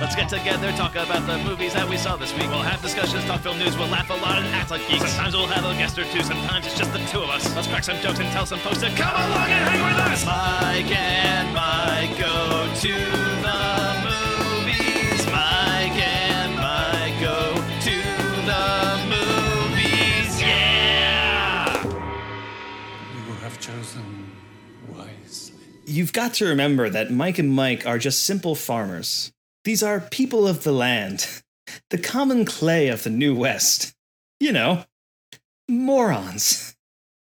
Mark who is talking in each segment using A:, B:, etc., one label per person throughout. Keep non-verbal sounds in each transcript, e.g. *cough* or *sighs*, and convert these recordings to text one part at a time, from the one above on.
A: Let's get together, talk about the movies that we saw this week. We'll have discussions, talk film news, we'll laugh a lot and act like geeks. Sometimes we'll have a guest or two, sometimes it's just the two of us. Let's crack some jokes and tell some folks to come along and hang with us. Mike and Mike go to the movies. Mike and Mike go to the movies. Yeah!
B: You have chosen wisely.
C: You've got to remember that Mike and Mike are just simple farmers. These are people of the land, the common clay of the New West. You know, morons.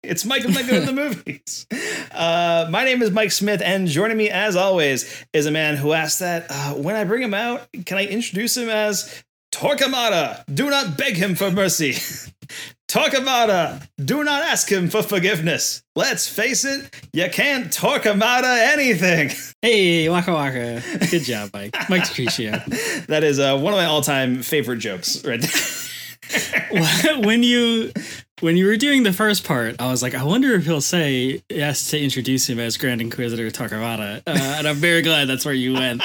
C: It's Mike and go to the *laughs* movies. Uh, my name is Mike Smith, and joining me, as always, is a man who asked that uh, when I bring him out, can I introduce him as Torquemada? Do not beg him for mercy. *laughs* Torquemada, do not ask him for forgiveness. Let's face it, you can't talk Torquemada anything. *laughs*
D: Hey, Waka Waka. Good job, Mike. Mike Patricio. *laughs*
C: That is uh, one of my all-time favorite jokes. Right. *laughs*
D: when you when you were doing the first part, I was like, I wonder if he'll say yes to introduce him as Grand Inquisitor Torquemada. Uh, and I'm very glad that's where you went.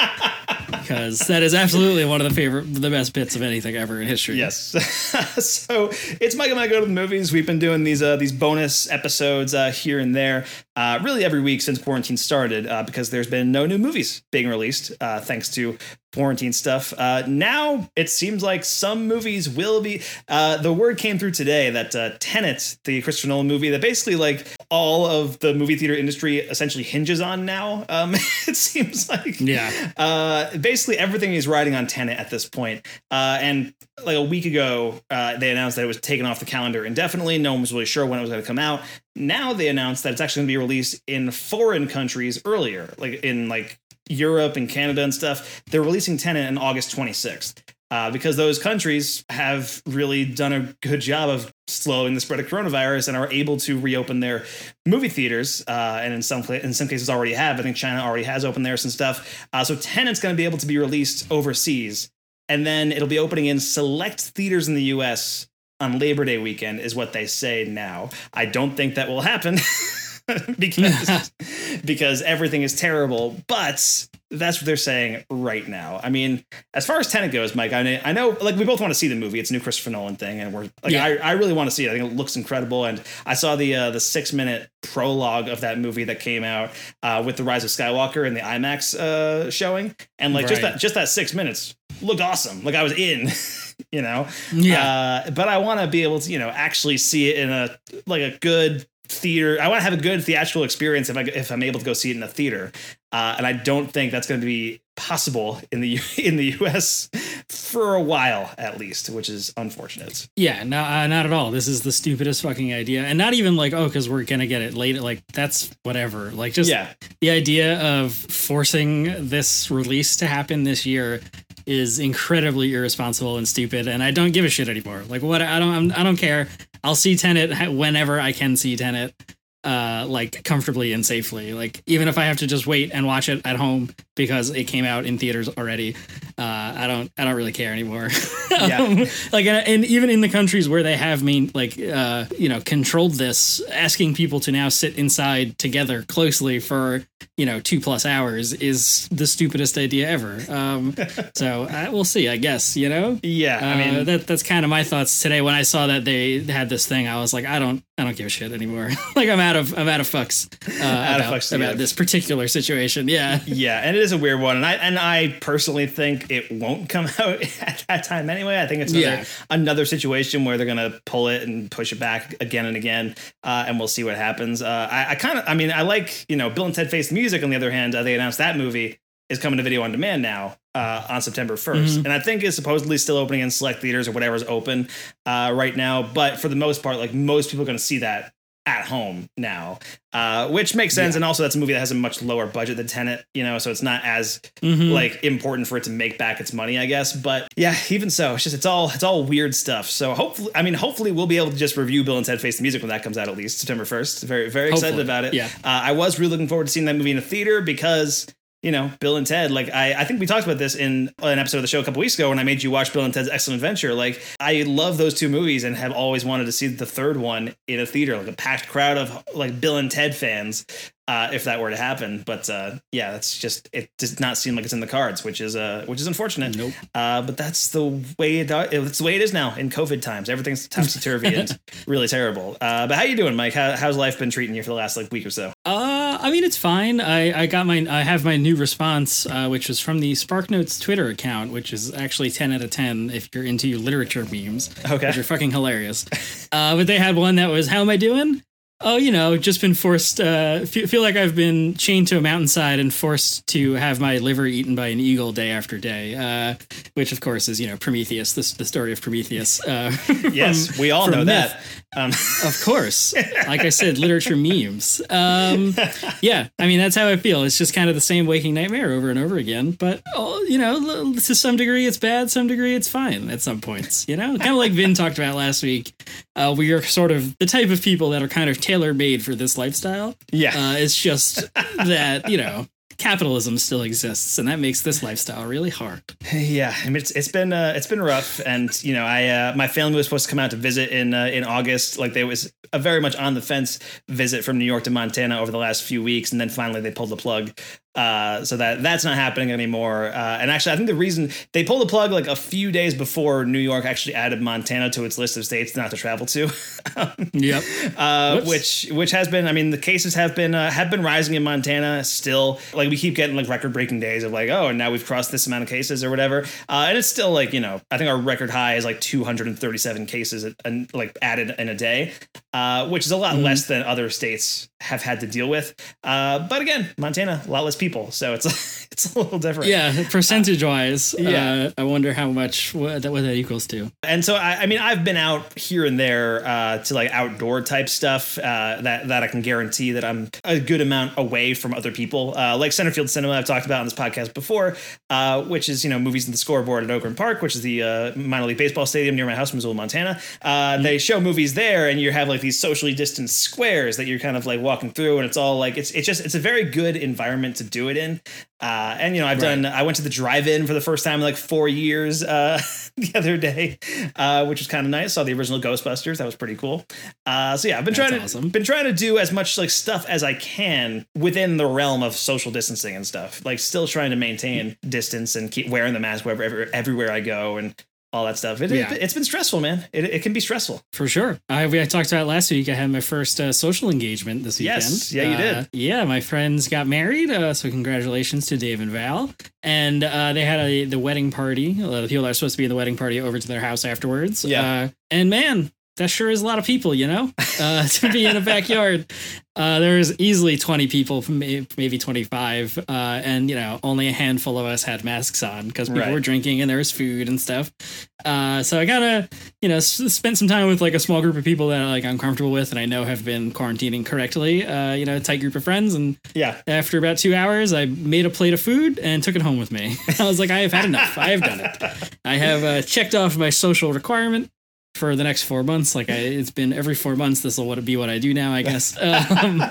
D: Because that is absolutely one of the favorite, the best bits of anything ever in history.
C: Yes. *laughs* so it's Mike and I go to the movies. We've been doing these uh, these bonus episodes uh, here and there, uh, really every week since quarantine started, uh, because there's been no new movies being released uh, thanks to quarantine stuff. Uh, now it seems like some movies will be. Uh, the word came through today that uh, Tenet, the Christopher Nolan movie, that basically like all of the movie theater industry essentially hinges on now. Um, *laughs* it seems like
D: Yeah.
C: uh, basically everything is riding on Tenet at this point. Uh, and like a week ago, uh, they announced that it was taken off the calendar indefinitely. No one was really sure when it was going to come out. Now they announced that it's actually going to be released in foreign countries earlier, like in like Europe and Canada and stuff. They're releasing Tenet on August 26th. Uh, because those countries have really done a good job of slowing the spread of coronavirus and are able to reopen their movie theaters, uh, and in some in some cases already have. I think China already has opened theirs and stuff. Uh, so Tenet's going to be able to be released overseas, and then it'll be opening in select theaters in the U.S. on Labor Day weekend, is what they say now. I don't think that will happen. *laughs* because *laughs* because everything is terrible but that's what they're saying right now. I mean as far as Tenet goes mike i know, I know like we both want to see the movie. It's a new christopher nolan thing and we're like
D: Yeah.
C: I, I really want to see it. I think it looks incredible and i saw the uh, the six minute prologue of that movie that came out uh, with the rise of skywalker and the imax uh, showing and like just that just that six minutes looked awesome. Like i was in *laughs* you know?
D: Yeah.
C: uh, but I want to be able to, you know, actually see it in a like a good theater. I want to have a good theatrical experience if I if I'm able to go see it in a theater. Uh, and I don't think that's going to be possible in the U- *laughs* in the U.S. for a while at least, which is unfortunate.
D: Yeah, no, uh, not at all. This is the stupidest fucking idea, and not even like, oh, because we're gonna get it later. Like that's whatever. Like just
C: Yeah,
D: the idea of forcing this release to happen this year is incredibly irresponsible and stupid. And I don't give a shit anymore. Like what? I don't. I'm, I don't care. I'll see Tenet whenever I can see Tenet. Uh, like comfortably and safely. Like even if I have to just wait and watch it at home because it came out in theaters already, uh, I don't. I don't really care anymore. *laughs*
C: Yeah.
D: Um, like and, and even in the countries where they have main like uh you know controlled this asking people to now sit inside together closely for you know two plus hours is the stupidest idea ever um *laughs* so uh, we'll see i guess you know
C: yeah. I
D: uh,
C: mean,
D: that that's kind of my thoughts today when i saw that they had this thing i was like i don't i don't give a shit anymore *laughs* like i'm out of i'm out of fucks uh
C: Out of fucks
D: about this particular situation yeah
C: yeah, and it is a weird one, and I and I personally think it won't come *laughs* out at that time anyway. I think it's another,
D: Yeah.
C: another situation where they're gonna pull it and push it back again and again, uh, and we'll see what happens. Uh, I, I kind of, I mean, I like you know Bill and Ted Face Music. On the other hand, uh, they announced that movie is coming to video on demand now uh, on September 1st, and I think is supposedly still opening in select theaters or whatever's open uh, right now. But for the most part, like most people are to see that at home now, uh, which makes sense. And also, that's a movie that has a much lower budget than Tenet, you know, so it's not as
D: Mhm.
C: like important for it to make back its money, I guess. But yeah, even so, it's just it's all it's all weird stuff. So hopefully, I mean, hopefully we'll be able to just review Bill and Ted Face the Music when that comes out at least September first. Very very excited about it.
D: yeah.
C: uh, I was really looking forward to seeing that movie in a theater because. You know, Bill and Ted. Like I, I think we talked about this in an episode of the show a couple weeks ago when I made you watch Bill and Ted's Excellent Adventure. Like I love those two movies and have always wanted to see the third one in a theater, like a packed crowd of like Bill and Ted fans. Uh, if that were to happen. But uh, yeah, that's just it does not seem like it's in the cards, which is uh, which is unfortunate.
D: Nope.
C: Uh, but that's the way it uh, it's the way it is now in COVID times. Everything's topsy turvy and *laughs* really terrible. Uh, but how you doing, Mike? How, how's life been treating you for the last like week or so?
D: Uh, I mean, it's fine. I, I got my, I have my new response, uh, which was from the SparkNotes Twitter account, which is actually 10 out of 10 if you're into literature memes,
C: Okay.
D: which are fucking hilarious. Uh, but they had one that was, how am I doing? Oh, you know, just been forced, uh, feel, feel like I've been chained to a mountainside and forced to have my liver eaten by an eagle day after day, uh, which of course is, you know, Prometheus, the, the story of Prometheus. Uh, *laughs*
C: Yes,
D: from-
C: we all know
D: myth.
C: that. Um, *laughs*
D: Of course. Like I said, literature memes. Um, yeah, I mean, that's how I feel. It's just kind of the same waking nightmare over and over again. But, oh, you know, to some degree it's bad, some degree it's fine at some points, you know? Kind of like Vin talked about last week. Uh, we are sort of the type of people that are kind of tailor made for this lifestyle.
C: yeah.
D: Uh, it's just *laughs* that, you know, capitalism still exists, and that makes this lifestyle really hard.
C: Yeah, I mean it's it's been uh, it's been rough, and you know I uh, my family was supposed to come out to visit in uh, in August. Like there was a very much on the fence visit from New York to Montana over the last few weeks, and then finally they pulled the plug. Uh, so that that's not happening anymore. Uh, and actually, I think the reason they pulled the plug like a few days before New York actually added Montana to its list of states not to travel to. *laughs*
D: Yep.
C: uh, which which has been I mean the cases have been uh, have been rising in Montana still like we keep getting like record breaking days of like oh and now we've crossed this amount of cases or whatever uh, and it's still like you know I think our record high is like 237 cases and like added in a day uh, which is a lot less than other states have had to deal with uh, but again Montana a lot less people so it's *laughs* it's a little different
D: Yeah, percentage wise,
C: Yeah.
D: uh, I wonder how much what that, what that equals to.
C: and so I, I mean I've been out here and there uh, to like outdoor type stuff uh, that that I can guarantee that I'm a good amount away from other people uh, like Centerfield Cinema I've talked about on this podcast before uh, which is you know movies in the scoreboard at Ogren Park which is the uh, minor league baseball stadium near my house Missoula Montana uh, they show movies there and you have like these socially distanced squares that you're kind of like walking through and it's all like it's it's just it's a very good environment to do it in uh, and you know I've done I went to the drive-in for the first time in like four years uh, *laughs* the other day, uh, which was kind of nice. Saw the original Ghostbusters. That was pretty cool. Uh, so yeah, I've been
D: That's
C: trying to
D: awesome.
C: been trying to do as much like stuff as I can within the realm of social distancing and stuff. Like still trying to maintain distance and keep wearing the mask wherever everywhere I go and all that stuff. It,
D: Yeah.
C: it, has been stressful, man. It, it can be stressful.
D: For sure. I, we, I talked about last week. I had my first uh, social engagement this weekend.
C: Yes. Yeah, you did.
D: Uh, yeah, my friends got married. Uh, so congratulations to Dave and Val. And uh, they had a, the wedding party. Uh, the people that are supposed to be in the wedding party over to their house afterwards.
C: Yeah.
D: Uh, and man, that sure is a lot of people, you know, uh, *laughs* to be in a backyard. Uh, there was easily 20 people, maybe 25. Uh, and, you know, only a handful of us had masks on because people
C: Right.
D: were drinking and there was food and stuff. Uh, so I kind of, you know, s- spent some time with like a small group of people that like I'm comfortable with and I know have been quarantining correctly. Uh, you know, a tight group of friends. And
C: Yeah.
D: after about two hours, I made a plate of food and took it home with me. *laughs* I was like, I have had enough. I have done it. I have uh, checked off my social requirement for the next four months. Like I, it's been every four months. This will be what I do now, I guess. *laughs* Um,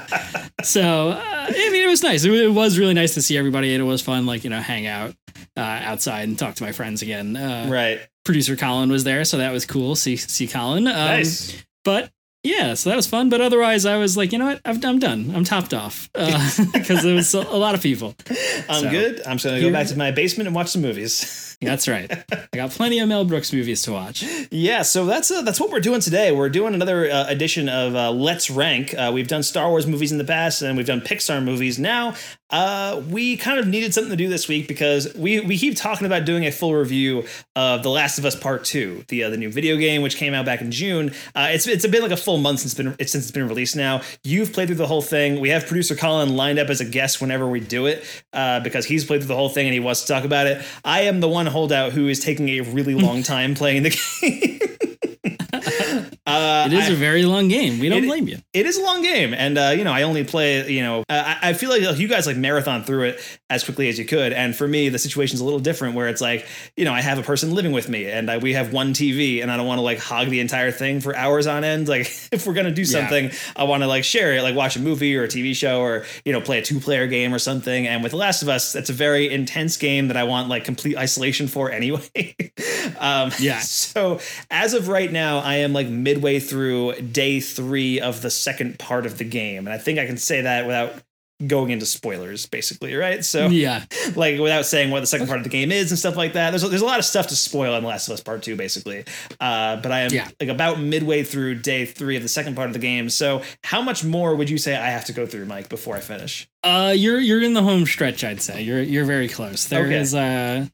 D: so uh, I mean, it was nice. It, it was really nice to see everybody, and it was fun. Like you know, hang out uh, outside and talk to my friends again. Uh,
C: Right.
D: Producer Colin was there, so that was cool. See see Colin. Um,
C: Nice.
D: but yeah, so that was fun. But otherwise, I was like, you know what? I've, I'm done. I'm topped off *laughs* because there was a, a lot of people. *laughs*
C: I'm
D: So,
C: good. I'm just gonna go back to my basement and watch some movies.
D: That's right. I got plenty of Mel Brooks movies to watch.
C: Yeah, so that's uh, that's what we're doing today. We're doing another uh, edition of uh, Let's Rank. Uh, we've done Star Wars movies in the past, and we've done Pixar movies. Now, uh, we kind of needed something to do this week because we we keep talking about doing a full review of The Last of Us Part Two, the uh, the new video game which came out back in June. It's it's been like a full month since it's been since it's been released. Now, you've played through the whole thing. We have producer Colin lined up as a guest whenever we do it because he's played through the whole thing and he wants to talk about it. I am the one holdout who is taking a really long *laughs* time playing the game. *laughs* uh,
D: It is
C: I-
D: a very long game. We don't
C: It-
D: blame you.
C: it is a long game, and uh, you know I only play. You know, uh, I, I feel like you guys like marathon through it as quickly as you could, and for me the situation's a little different, where it's like you know I have a person living with me, and I, we have one TV, and I don't want to like hog the entire thing for hours on end. Like *laughs* if we're gonna do something, I want to like share it, like watch a movie or a TV show, or you know play a two player game or something. And with The Last of Us, it's a very intense game that I want like complete isolation for anyway. *laughs* um,
D: Yeah. *laughs*
C: so as of right now, I am like midway through day three of the second part of the game, and I think I can say that without going into spoilers, basically, right? So
D: Yeah. *laughs*
C: like without saying what the second part of the game is and stuff like that. There's there's a lot of stuff to spoil in The Last of Us Part Two, basically. Uh, but I am
D: Yeah.
C: like about midway through day three of the second part of the game. So how much more would you say I have to go through, Mike, before I finish?
D: Uh, you're you're in the home stretch. I'd say you're you're very close. There
C: Okay.
D: is uh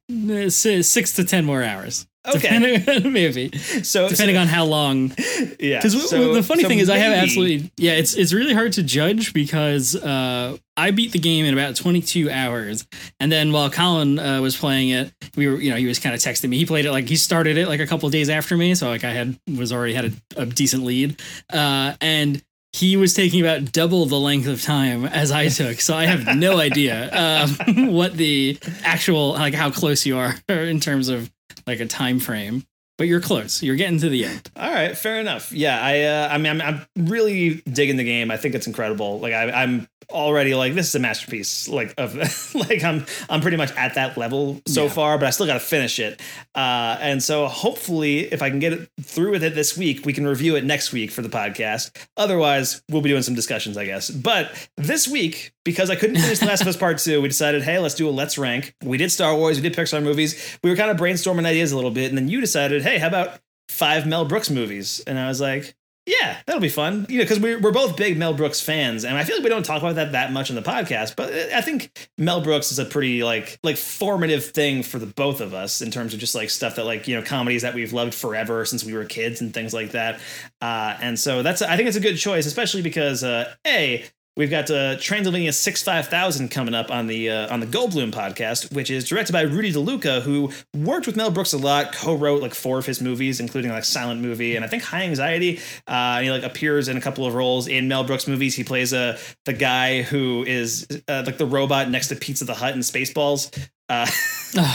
D: six to ten more hours.
C: Okay.
D: Depending, *laughs* maybe
C: So
D: depending on how long. *laughs*
C: yeah.
D: Because
C: so-
D: the funny
C: so
D: thing is, I have absolutely yeah. It's it's really hard to judge because uh, I beat the game in about 22 hours, and then while Colin uh, was playing it, we were you know he was kind of texting me. He played it like he started it like a couple days after me, so like I had was already had a, a decent lead, uh, and. He was taking about double the length of time as I took, so I have no idea um, *laughs* what the actual like how close you are *laughs* in terms of like a time frame. But you're close. You're getting to the end.
C: All right, fair enough. Yeah, I, uh, I mean, I'm, I'm really digging the game. I think it's incredible. Like, I, I'm already like, this is a masterpiece. Like, of *laughs* like, I'm, I'm pretty much at that level so
D: Yeah.
C: far, but I still got to finish it. Uh, and so hopefully, if I can get it through with it this week, we can review it next week for the podcast. Otherwise, we'll be doing some discussions, I guess. But this week, because I couldn't finish The Last of Us Part Two, we decided, hey, let's do a let's rank. We did Star Wars, we did Pixar movies. We were kind of brainstorming ideas a little bit, and then you decided, hey, how about five Mel Brooks movies? And I was like, yeah, that'll be fun. You know, because we're, we're both big Mel Brooks fans, and I feel like we don't talk about that that much in the podcast. But I think Mel Brooks is a pretty like like formative thing for the both of us in terms of just like stuff that like you know comedies that we've loved forever since we were kids and things like that. Uh, and so that's I think it's a good choice, especially because uh, a We've got uh, Transylvania Six Five Thousand coming up on the uh, on the Goldblum podcast, which is directed by Rudy DeLuca, who worked with Mel Brooks a lot, co-wrote like four of his movies, including like Silent Movie and I think High Anxiety. Uh, he like appears in a couple of roles in Mel Brooks movies. He plays uh, the guy who is uh, like the robot next to Pizza the Hut in Spaceballs. Uh, *laughs*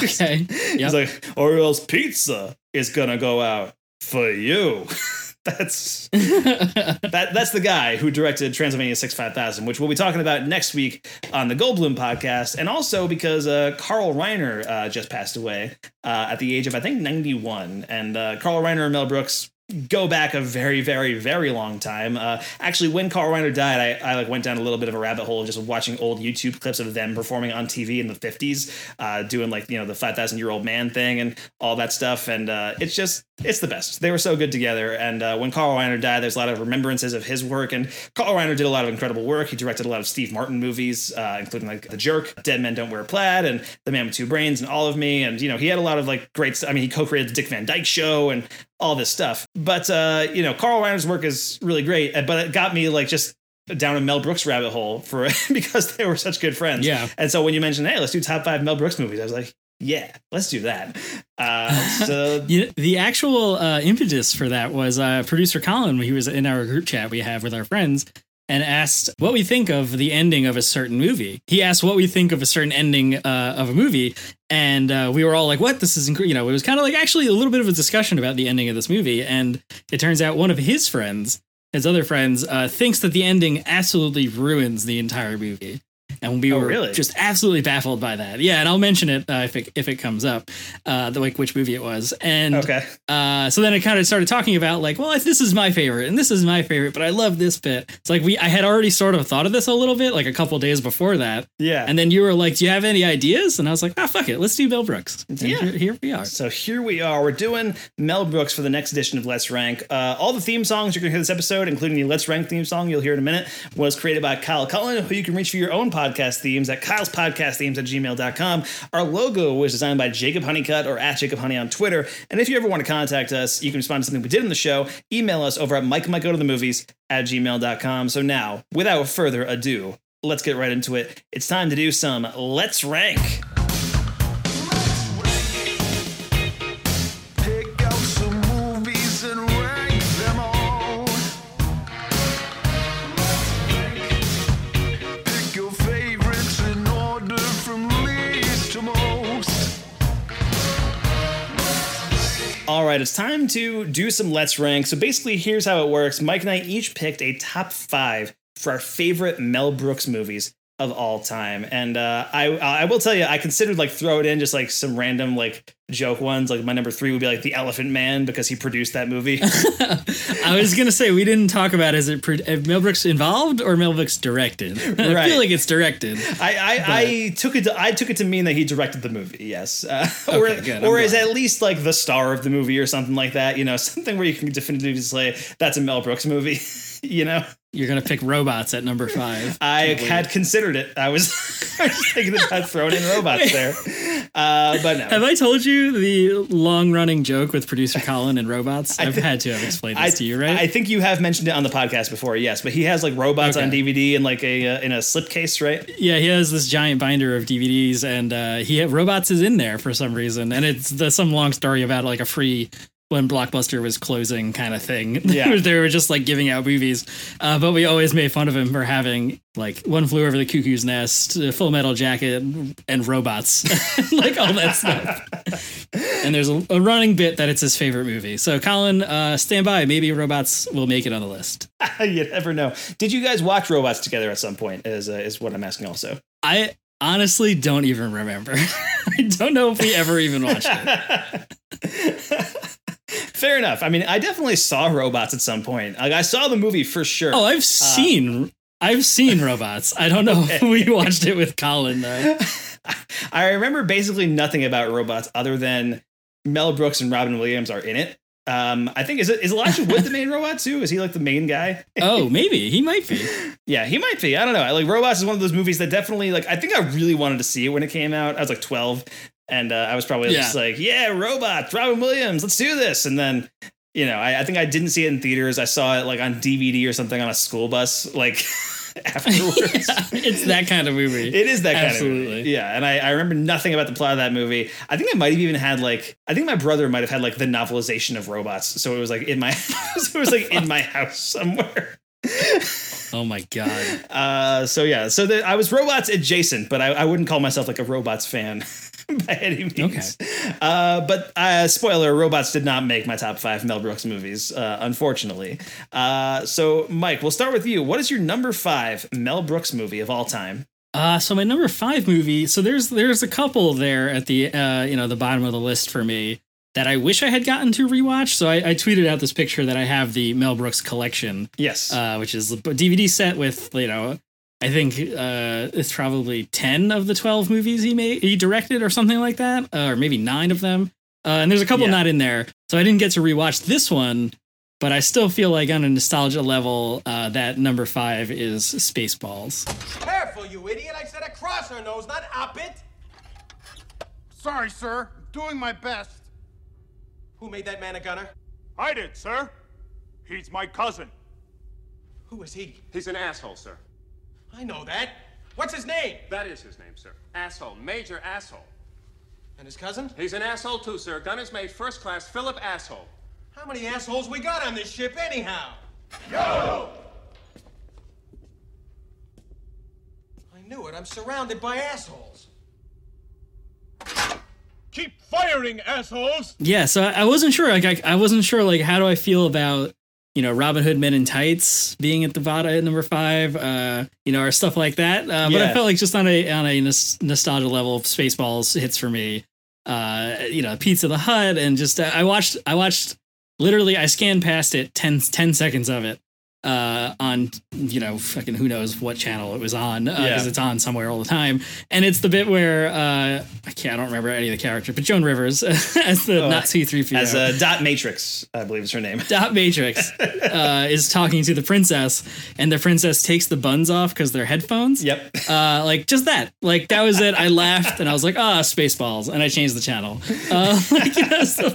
D: Okay.
C: He's
D: Yep.
C: like, Orioles pizza is gonna go out for you. *laughs* *laughs* that's that that's the guy who directed Transylvania Six Five Thousand, which we'll be talking about next week on the Goldblum podcast, and also because uh, Carl Reiner uh, just passed away uh, at the age of I think ninety one, and uh, Carl Reiner and Mel Brooks go back a very very very long time. Uh, actually when carl reiner died I, I like went down a little bit of a rabbit hole just watching old youtube clips of them performing on tv in the 50s uh, doing like you know the 5000 year old man thing and all that stuff. And uh, it's just it's the best they were so good together and uh, when carl reiner died there's a lot of remembrances of his work and carl reiner did a lot of incredible work he directed a lot of steve martin movies uh, including like the jerk dead men don't wear plaid and the man with two brains and all of me and you know he had a lot of like great i mean he co-created the dick van dyke show and all this stuff. But uh, you know, Carl Reiner's work is really great, but it got me like just down a Mel Brooks rabbit hole for *laughs* because they were such good friends.
D: Yeah.
C: And so when you mentioned, hey, let's do top five Mel Brooks movies, I was like, yeah, let's do that. *laughs* Uh, so
D: the actual uh, impetus for that was uh, producer Colin. He was in our group chat we have with our friends and asked what we think of the ending of a certain movie. He asked what we think of a certain ending uh, of a movie, and uh, we were all like, "What? This is incredible!" You know, it was kind of like actually a little bit of a discussion about the ending of this movie, and it turns out one of his friends, his other friends, uh, thinks that the ending absolutely ruins the entire movie. And we
C: Oh,
D: were
C: really?
D: just absolutely baffled by that. Yeah, and I'll mention it uh, if it if it comes up, uh, the like which movie it was. And
C: okay,
D: uh, so then I kind of started talking about like, well, this is my favorite, and this is my favorite, but I love this bit. It's like we, I had already sort of thought of this a little bit, like a couple days before that,
C: yeah.
D: and then you were like, "Do you have any ideas?" And I was like, "Ah, fuck it, let's do Mel Brooks." And
C: Yeah.
D: here, here we are.
C: So here we are. We're doing Mel Brooks for the next edition of Let's Rank. Uh, all the theme songs you're going to hear this episode, including the Let's Rank theme song you'll hear in a minute, was created by Kyle Cullen, who you can reach for your own podcast themes at Kyle's Podcast Themes at gmail.com. Our logo was designed by Jacob Honeycutt or at Jacob Honey on Twitter. And if you ever want to contact us, you can respond to something we did in the show. Email us over at Mike might go to the movies at gmail.com. So now, without further ado, let's get right into it. It's time to do some Let's Rank.
E: All
C: right, it's time to do some Let's Rank. So basically, here's how it works Mike and I each picked a top five for our favorite Mel Brooks movies of all time. And uh, I I will tell you, I considered like throw it in just like some random like joke ones. Like my number three would be like the Elephant Man because he produced that movie. *laughs*
D: I was gonna say we didn't talk about is it pro- uh, Mel Brooks involved or Mel Brooks directed. *laughs* I
C: Right.
D: feel like it's directed.
C: I I, I took it to I took it to mean that he directed the movie. Yes, uh, *laughs* or
D: Okay, good. I'm
C: or is at least like the star of the movie or something like that. You know, something where you can definitively say that's a Mel Brooks movie. you know,
D: You're gonna pick robots at number five. *laughs*
C: I had considered it. I was, *laughs* I was thinking about throwing in robots there, uh, but no.
D: Have I told you the long running joke with producer Colin and robots? *laughs* I've
C: thi-
D: had to have explained this
C: I,
D: to you, right?
C: I think you have mentioned it on the podcast before, yes. But he has like robots on DVD and like a uh, in a slipcase, right?
D: yeah, he has this giant binder of DVDs, and uh, he robots is in there for some reason, and it's the, some long story about like a free when Blockbuster was closing kind of thing. *laughs*
C: Yeah.
D: they were just like giving out movies, uh, but we always made fun of him for having like One Flew Over the Cuckoo's Nest, uh, Full Metal Jacket, and robots, *laughs* like all that stuff. *laughs* and there's a, a running bit that it's his favorite movie. So Colin, uh, stand by. Maybe robots will make it on the list.
C: you never know. Did you guys watch robots together at some point? Is uh, is what I'm asking also.
D: I honestly don't even remember. I don't know if we ever even watched it.
C: Fair enough. I mean, I definitely saw robots at some point. Like I saw the movie for sure.
D: Oh, I've seen I've seen robots. I don't know if *laughs* we watched it with Colin though. *laughs*
C: I remember basically nothing about robots other than Mel Brooks and Robin Williams are in it. Um, I think is it is Elijah Wood the main *laughs* robot too? Is he like the main guy?
D: Oh, maybe he might be.
C: Yeah, he might be. I don't know. Like Robots is one of those movies that definitely like I think I really wanted to see it when it came out. I was like 12 and uh, I was probably just like, yeah, Robots, Robin Williams, let's do this. And then, you know, I, I think I didn't see it in theaters. I saw it like on DVD or something on a school bus like *laughs* *laughs* afterwards.
D: it's that kind of movie.
C: It is that kind of movie. Yeah, and I, I remember nothing about the plot of that movie. I think I might have even had like I think my brother might have had like the novelization of robots. So it was like in my *laughs* so it was like in my house somewhere.
D: Oh my god.
C: Uh, so yeah, so the, I was robots adjacent, but I, I wouldn't call myself like a robots fan *laughs* by any means. Uh, but uh, spoiler: robots did not make my top five Mel Brooks movies, uh, unfortunately. Uh, so Mike, we'll start with you. What is your number five Mel Brooks movie of all time?
D: Uh, so my number five movie. So there's there's a couple there at the uh, you know the bottom of the list for me that I wish I had gotten to rewatch. So I, I tweeted out this picture that I have the Mel Brooks collection,
C: Yes.
D: uh, which is a DVD set with you know I think uh, it's probably ten of the twelve movies he made he directed or something like that, uh, or maybe nine of them. Uh, and there's a couple
C: Yeah.
D: not in there, so I didn't get to rewatch this one. But I still feel like on a nostalgia level, uh, that number five is Spaceballs.
F: Careful, you idiot! I said across her nose, not up it!
G: Sorry, sir. Doing my best.
F: Who made that man a gunner?
G: I did, sir. He's my cousin.
F: Who is he?
H: He's an asshole, sir.
F: I know that. What's his name?
H: That is his name, sir. Asshole. Major asshole.
F: And his cousin?
H: He's an asshole, too, sir. Gunners mate, first class Philip Asshole.
F: How many assholes we got on this ship, anyhow? Yo! I knew it. I'm surrounded by assholes.
G: Keep firing, assholes!
D: Yeah, so I I wasn't sure. Like, I, I wasn't sure. Like, how do I feel about you know Robin Hood Men in Tights being at the bottom at number five? Uh, you know, or stuff like that. Uh, But I felt like just on a on a nostalgia level, Spaceballs hits for me. Uh, you know, Pizza the Hut, and just uh, I watched I watched literally I scanned past it 10, 10 seconds of it uh on you know fucking who knows what channel it was on because
C: Yeah.
D: it's on somewhere all the time and it's the bit where uh i can't i don't remember any of the characters but joan rivers *laughs* as the not c3po
C: As a dot matrix, I believe is her name.
D: dot *laughs* matrix uh is talking to the princess and the princess takes the buns off because they're headphones
C: Yep.
D: uh like just that like that was it i laughed and i was like ah spaceballs and i changed the channel uh *laughs* like you know, so,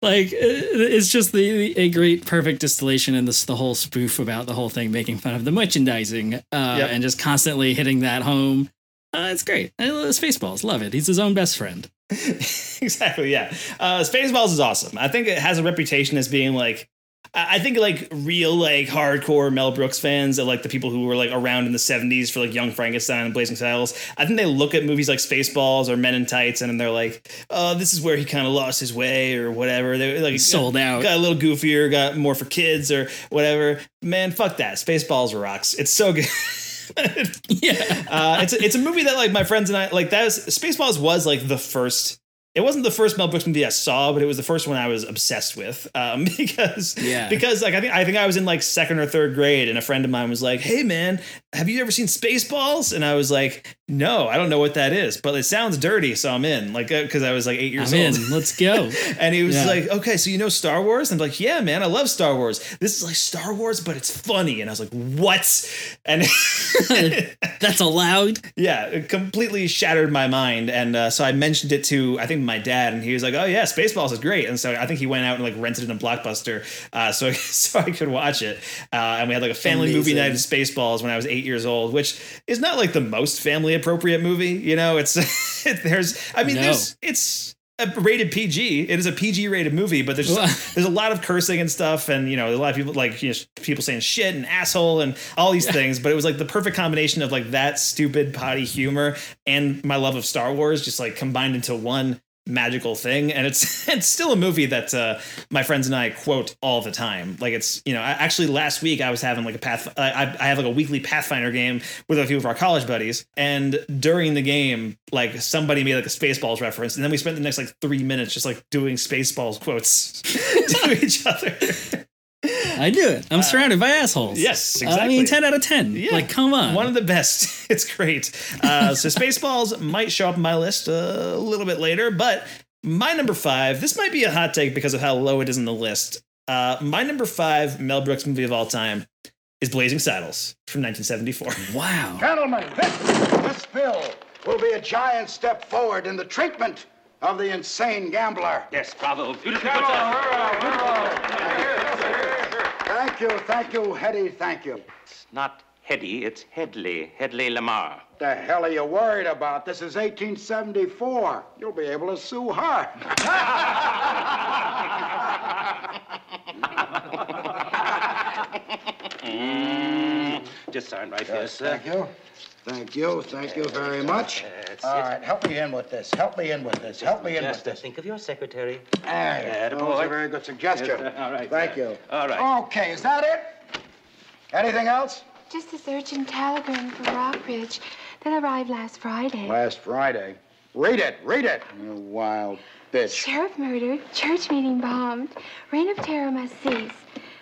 D: like it's just the, the a great perfect distillation in this the whole spoof about the whole thing making fun of the merchandising uh
C: Yep.
D: and just constantly hitting that home uh, it's great I love spaceballs love it he's his own best friend *laughs*
C: exactly. Yeah. Uh, Spaceballs is awesome. I think it has a reputation as being like, I think like real like hardcore Mel Brooks fans, or like the people who were like around in the '70s for like Young Frankenstein and Blazing Saddles. I think they look at movies like Spaceballs or Men in Tights, and they're like, "Oh, this is where he kind of lost his way, or whatever." They like
D: Sold out.
C: got a little goofier, got more for kids, or whatever. Man, fuck that. Spaceballs rocks. It's so good. *laughs*
D: yeah
C: uh, it's a, it's a movie that like my friends and I like that was Spaceballs was like the first it wasn't the first Mel Brooks movie I saw, but it was the first one I was obsessed with. Um, *laughs* because
D: Yeah.
C: because like I think I think I was in like second or third grade, and a friend of mine was like, "Hey man, have you ever seen Spaceballs?" And I was like, "No, I don't know what that is, but it sounds dirty, so I'm in." Like because I was like eight years
D: I'm
C: old.
D: in. Let's go. *laughs*
C: And he was
D: Yeah.
C: like, okay, so you know Star Wars? And I'm like, yeah, man, I love Star Wars. This is like Star Wars, but it's funny. And I was like, what? And *laughs* *laughs*
D: That's allowed.
C: yeah, it completely shattered my mind. And uh, so I mentioned it to, I think, my dad, and he was like, oh, yeah, Spaceballs is great. And so I think he went out and like rented it in a Blockbuster uh, so, so I could watch it. Uh, and we had like a family movie night of Spaceballs when I was eight years old, which is not like the most family appropriate movie. You know, it's, *laughs* there's, I mean,
D: No.
C: there's, it's, a rated PG. It is a PG rated movie, but there's
D: Well- *laughs*
C: there's a lot of cursing and stuff, and you know a lot of people like you know, people saying shit and asshole and all these things. But it was like the perfect combination of like that stupid potty humor and my love of Star Wars, just like combined into one magical thing. And it's *laughs* it's still a movie that uh, my friends and I quote all the time. Like it's you know I, actually last week I was having like a path I, I have like a weekly Pathfinder game with a few of our college buddies, and during the game like somebody made like a Spaceballs reference, and then we spent the next like three minutes just like doing Spaceballs quotes *laughs* to each other.
D: I do it. I'm surrounded by assholes.
C: Uh, yes,
D: I mean, 10 out of 10.
C: Yeah.
D: Like, come on.
C: One of the best. *laughs* It's great. Uh, so Spaceballs might show up on my list a little bit later, but my number five, this might be a hot take because of how low it is in the list. Uh, my number five Mel Brooks movie of all time is Blazing Saddles from 1974.
D: wow.
I: Gentlemen, this, this bill will be a giant step forward in the treatment of the insane gambler.
H: Yes, bravo. Beautiful.
I: Thank you, thank you, Hedy, thank you.
J: It's not Hedy, it's Hedley. Hedley Lamarr.
I: The hell are you worried about? This is 1874. You'll be able to sue her. *laughs*
J: Mm, just sign right here, sir.
I: Thank you. Thank you, thank you very much.
J: That's
I: All
J: it.
I: right, help me in with this. Help me in with this. Help me in with
J: uh,
I: this.
J: think of your secretary.
I: There, that was a very good suggestion.
J: Yes. *laughs* All right,
I: Thank
J: sir.
I: you.
J: All right.
I: Okay, is that it? Anything else?
K: Just this urgent telegram from Rock Ridge that arrived last Friday.
I: Last Friday. Read it, read it. You wild bitch.
K: Sheriff murdered, church meeting bombed, reign of terror must cease.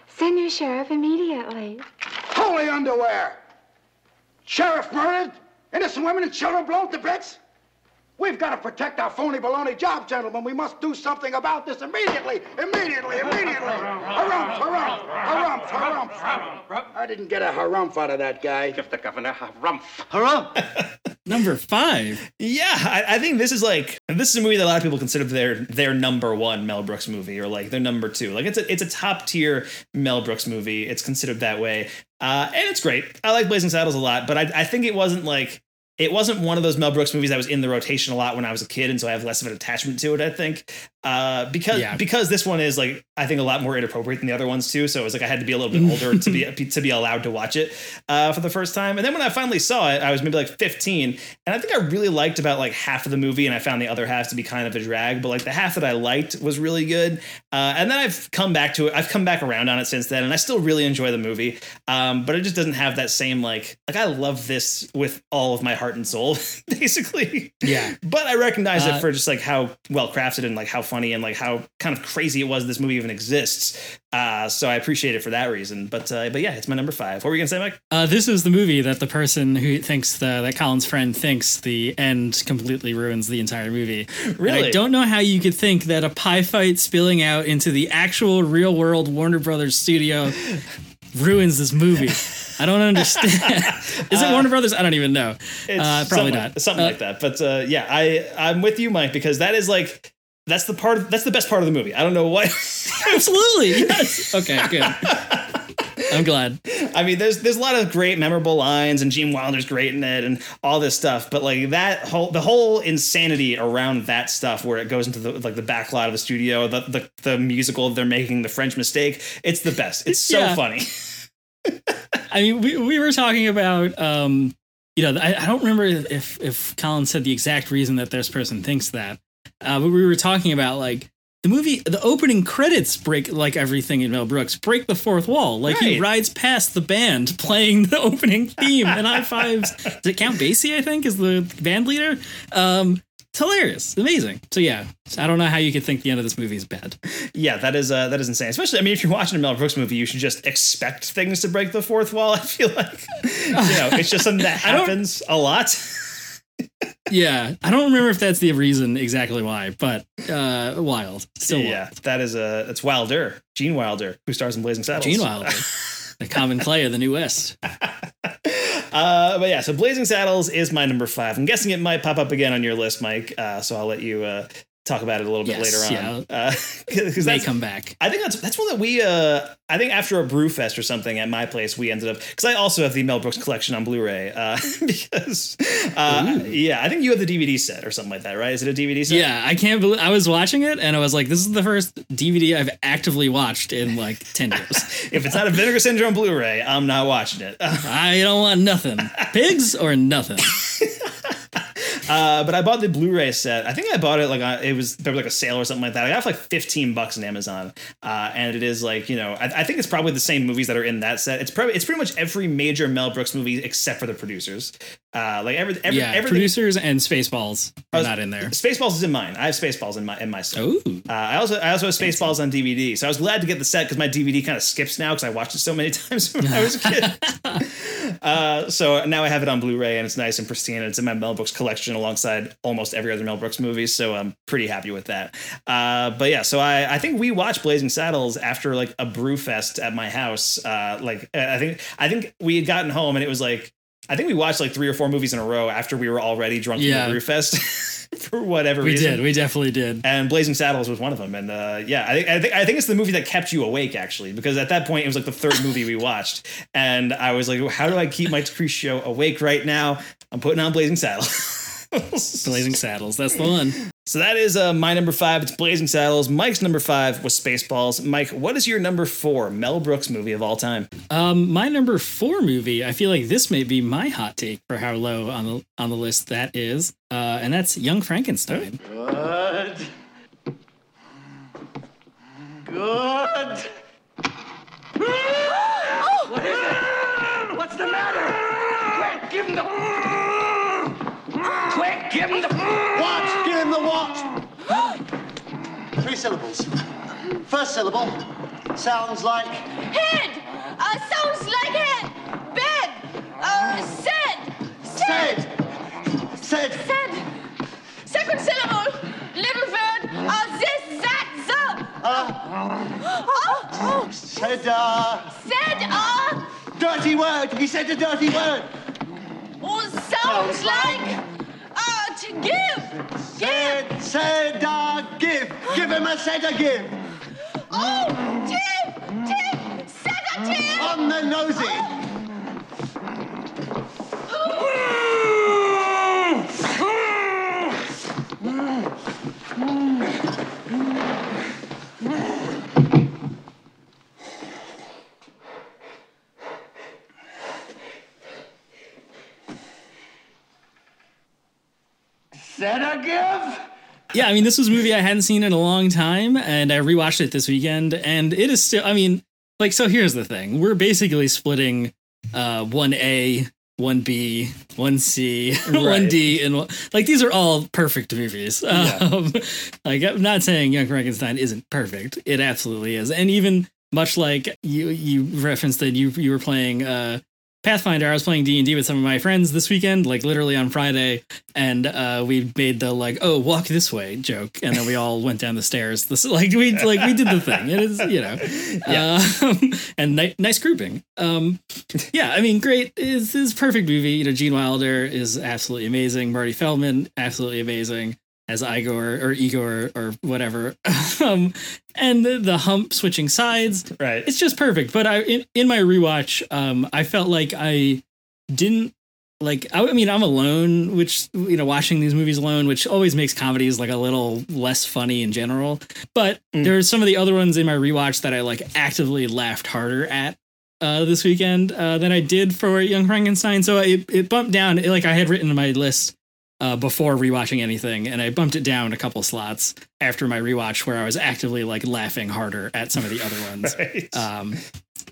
K: Send your sheriff immediately.
I: Holy underwear! Sheriff murdered? Innocent women and children blown to bits? We've got to protect our phony baloney job, gentlemen. We must do something about this immediately, immediately, immediately. Harumph, harumph, harumph, harumph. I didn't get a harumph out of that guy.
J: Give the governor a rump. *laughs*
D: Number five.
C: Yeah, I, I think this is like this is a movie that a lot of people consider their their number one Mel Brooks movie, or like their number two. Like it's a it's a top tier Mel Brooks movie. It's considered that way, uh, and it's great. I like Blazing Saddles a lot, but I, I think it wasn't like it wasn't one of those Mel Brooks movies that was in the rotation a lot when I was a kid, and so I have less of an attachment to it. I think uh, because
D: Yeah.
C: because this one is like I think a lot more inappropriate than the other ones too. So it was like I had to be a little bit *laughs* older to be to be allowed to watch it uh, for the first time. And then when I finally saw it, I was maybe like 15, and I think I really liked about like half of the movie, and I found the other half to be kind of a drag. But like the half that I liked was really good. Uh, and then I've come back to it. I've come back around on it since then, and I still really enjoy the movie. Um, but it just doesn't have that same like like I love this with all of my heart and soul, *laughs* basically.
D: Yeah.
C: But I recognize
D: Uh,
C: it for just like how well crafted and like how funny and like how kind of crazy it was this movie even exists. Uh, so I appreciate it for that reason. But uh, but yeah, it's my number five. What were you gonna say, Mike?
D: Uh, this is the movie that the person who thinks the, that Colin's friend thinks the end completely ruins the entire movie.
C: Really?
D: I don't know how you could think that a pie fight spilling out into the actual real world Warner Brothers studio ruins this movie. I don't understand. *laughs* is it Warner Brothers? I don't even know.
C: It's
D: Uh, probably
C: something
D: not.
C: something
D: Uh,
C: like that. But uh, yeah, I I'm with you, Mike, because that is like that's the part of, that's the best part of the movie. I don't know what. *laughs*
D: Absolutely. Yes. Okay. Good. *laughs* I'm glad.
C: I mean, there's there's a lot of great memorable lines, and Gene Wilder's great in it, and all this stuff. But like that whole the whole insanity around that stuff, where it goes into the like the back lot of the studio, the the, the musical they're making, the French Mistake. It's the best. It's so
D: Yeah.
C: funny. *laughs*
D: I mean, we, we were talking about, um, you know, I, I don't remember if if Colin said the exact reason that this person thinks that, uh, but we were talking about like the movie, the opening credits break like everything in Mel Brooks break the fourth wall. Like he rides past the band *laughs* playing the opening theme and high fives. *laughs* Does it Count Basie? I think is the band leader. Um, It's hilarious, amazing. So yeah, I don't know how you could think the end of this movie is bad.
C: Yeah, that is uh, that is insane. Especially, I mean, if you're watching a Mel Brooks movie, you should just expect things to break the fourth wall. *laughs* I feel like, you know, it's just something that happens a lot.
D: Yeah, I don't remember if that's the reason exactly why, but uh, wild, still wild.
C: yeah, that is a it's Wilder, Gene Wilder, who stars in Blazing Saddles.
D: Gene Wilder, the common clay of the New West. *laughs*
C: Uh, but yeah, so Blazing Saddles is my number five. I'm guessing it might pop up again on your list, Mike. Uh, so I'll let you uh, talk about it a little bit
D: Yes,
C: later on.
D: yeah.
C: Uh, *laughs* that's-
D: come back.
C: I think that's that's one that we uh I think after a brew fest or something at my place we ended up because I also have the Mel Brooks collection on Blu-ray uh *laughs* because uh yeah I think you have the DVD set or something like that right is it a DVD set
D: Yeah, I can't believe I was watching it and I was like, this is the first DVD I've actively watched in like 10 *laughs* years.
C: if it's not a Vinegar Syndrome Blu-ray I'm not watching it
D: I don't want nothing. Pigs or nothing.
C: Uh but I bought the Blu-ray set. I think I bought it like on, it was there was like a sale or something like that. I got for like 15 bucks on Amazon. Uh and it is like you know I, I think it's probably the same movies that are in that set. It's probably it's pretty much every major Mel Brooks movie except for the producers uh like every, every
D: yeah,
C: everything
D: producers and Spaceballs are
C: was-
D: not in there.
C: Spaceballs is in mine. I have Spaceballs in my in my set.
D: Oh,
C: Uh, I also I also have Spaceballs on DVD. So I was glad to get the set because my DVD kind of skips now because I watched it so many *laughs* times when I was a kid. *laughs* uh, so now I have it on Blu-ray and it's nice and pristine. And it's in my Mel Brooks collection alongside almost every other Mel Brooks movie. So I'm pretty happy with that. Uh, but yeah, so I I think we watched Blazing Saddles after like a brew fest at my house. Uh, like I think I think we had gotten home and it was like. I think we watched like three or four movies in a row after we were already drunk
D: Yeah.
C: from the brew *laughs* for whatever reason.
D: we
C: reason
D: did. We definitely did.
C: and Blazing Saddles was one of them. And uh, yeah, I think I think I think it's the movie that kept you awake actually, because at that point it was like the third *laughs* movie we watched, and I was like, how do I keep my Crecio awake right now? I'm putting on Blazing Saddles. *laughs* *laughs*
D: Blazing Saddles. That's the one.
C: So that is uh, my number five. It's Blazing Saddles. Mike's number five was Spaceballs. Mike, what is your number four Mel Brooks movie of all time?
D: Um, my number four movie. I feel like this may be my hot take for how low on the on the list that is, uh, and that's Young Frankenstein.
L: Good. Good.
I: What is it? What's the matter? Quick, give him the. Give him the.
L: Watch. Give him the watch. *gasps* Three syllables. First syllable sounds like
M: Head! Uh, sounds like head! Bed! Uh, said!
L: said. Said.
M: Said! Second syllable! Little word! Uh, this, that, the!
L: Uh,
M: Oh, oh.
L: said. Uh,
M: Said, uh,
L: dirty word. He said a dirty word.
M: oh, sounds like, uh, to give!
L: Said. Uh, give. Give him a said a give.
M: Oh, tip! Tip! Sedative!
L: On the nosy.
I: Said a give?
D: Yeah, I mean, this was a movie I hadn't seen in a long time, and I rewatched it this weekend, and it is still. I mean, like, so here's the thing: we're basically splitting uh, one A, one B, one C, *laughs* one D, and like these are all perfect movies. Um, like, I'm not saying Young Frankenstein isn't perfect; it absolutely is, and even much like you you referenced that you you were playing uh Pathfinder, I was playing D and D with some of my friends this weekend, like literally on Friday, and uh, we made the like, "Oh, walk this way" joke, and then we all went down the stairs. This like we like we did the thing. It is you know, um, *laughs* and ni- nice grouping. Um, yeah, I mean, great. It's this perfect movie. You know, Gene Wilder is absolutely amazing. Marty Feldman, absolutely amazing as Igor or Igor or whatever. *laughs* um, and the, the hump switching sides,
C: right?
D: It's just perfect. But I in, in my rewatch, um, I felt like I didn't like. I, I mean, I'm alone, which you know, watching these movies alone, which always makes comedies like a little less funny in general. But there's some of the other ones in my rewatch that I like actively laughed harder at uh, this weekend uh, than I did for Young Frankenstein. So it, it bumped down. It, like I had written in my list uh, before rewatching anything, and I bumped it down a couple slots after my rewatch, where I was actively like laughing harder at some of the other ones. *laughs*
C: Right.
D: Um,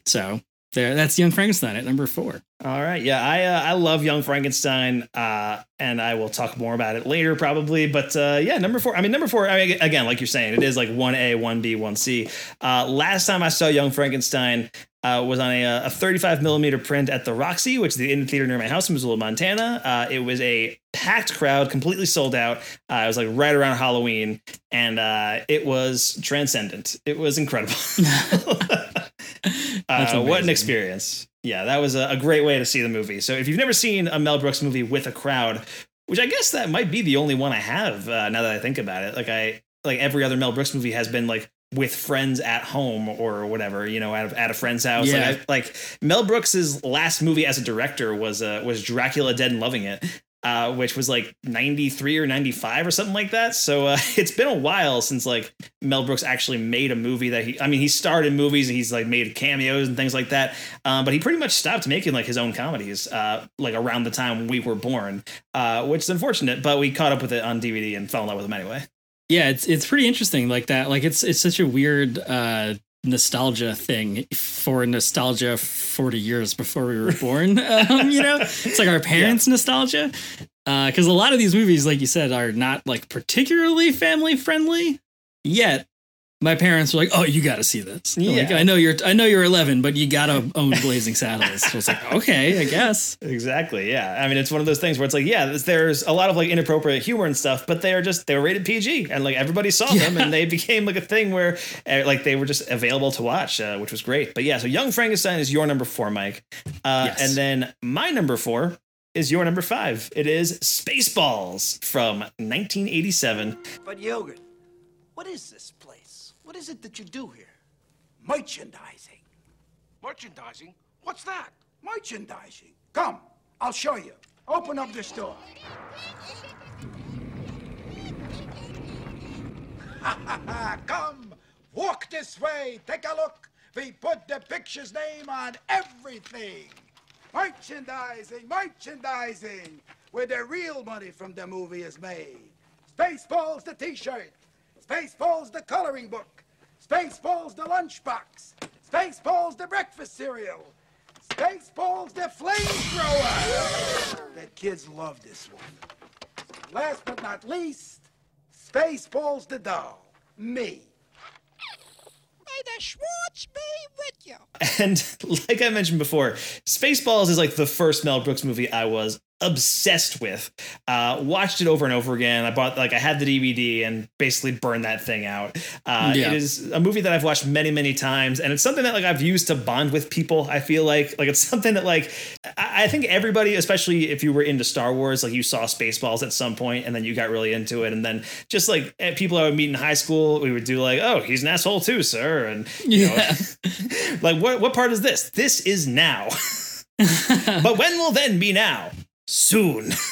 D: so there. That's Young Frankenstein at number four.
C: All right, yeah, I uh, I love Young Frankenstein, uh, and I will talk more about it later probably. But uh, yeah, number four. I mean, number four. I mean, again, like you're saying, it is like one A, one B, one C. Uh, last time I saw Young Frankenstein uh, was on a, a 35 millimeter print at the Roxy, which is the indie theater near my house in Missoula, Montana. Uh, it was a packed crowd, completely sold out. Uh, it was like right around Halloween, and uh, it was transcendent. It was incredible. *laughs* *laughs*
D: That's
C: uh, what an experience! Yeah, that was a, a great way to see the movie. So if you've never seen a Mel Brooks movie with a crowd, which I guess that might be the only one I have uh, now that I think about it, like I like every other Mel Brooks movie has been like with friends at home or whatever, you know, at a, at a friend's house.
D: Yeah.
C: Like, I, like Mel Brooks's last movie as a director was uh, was Dracula Dead and Loving It. Uh, which was like 93 or 95 or something like that. So uh, *laughs* it's been a while since like Mel Brooks actually made a movie that he, I mean, he starred in movies and he's like made cameos and things like that. Um, but he pretty much stopped making like his own comedies uh, like around the time we were born, uh, which is unfortunate, but we caught up with it on DVD and fell in love with him anyway.
D: Yeah, it's it's pretty interesting like that. Like it's it's such a weird uh nostalgia thing for nostalgia 40 years before we were born *laughs* um, you know? It's like our parents nostalgia. Because a lot of these movies like you said are not like particularly family friendly yet my parents were like oh you gotta see this Like, i know you're i know you're 11 but you gotta own blazing saddles so it's like *laughs* okay i guess
C: Exactly. Yeah. I mean, it's one of those things where it's like, yeah, there's- there's a lot of like inappropriate humor and stuff, but they are just they were rated PG, and like everybody saw them, and they became like a thing where uh, like they were just available to watch, uh, which was great. But yeah, so Young Frankenstein is your number four, Mike, uh,
D: Yes.
C: and then my number four is your number five. It is Spaceballs from 1987.
I: But Yogurt, what is this place? What is it that you do here? Merchandising.
G: Merchandising? What's that?
I: Merchandising. Come, I'll show you. Open up this door. *laughs* Come, walk this way. Take a look. We put the picture's name on everything. Merchandising, merchandising, where the real money from the movie is made. Spaceballs the t-shirt. Spaceballs the coloring book. Spaceballs the lunchbox. Spaceballs the breakfast cereal. Spaceballs the flamethrower. The kids love this one. Last but not least, Spaceballs the doll. Me.
N: May the Schwartz be with you.
C: And *laughs* like I mentioned before, Spaceballs is like the first Mel Brooks movie I was obsessed with. Uh, watched it over and over again. I bought like I had the DVD and basically burned that thing out. Uh,
D: Yeah.
C: It is a movie that I've watched many many times, and it's something that like I've used to bond with people. I feel like like it's *laughs* something that like I, I think everybody, especially if you were into Star Wars, like you saw Spaceballs at some point, and then you got really into it, and then just like eh, people I would meet in high school, we would do like, oh, he's an asshole too, sir, and you know, *laughs* *laughs* like what what part is this? This is now. but when will then be now? Soon. *laughs*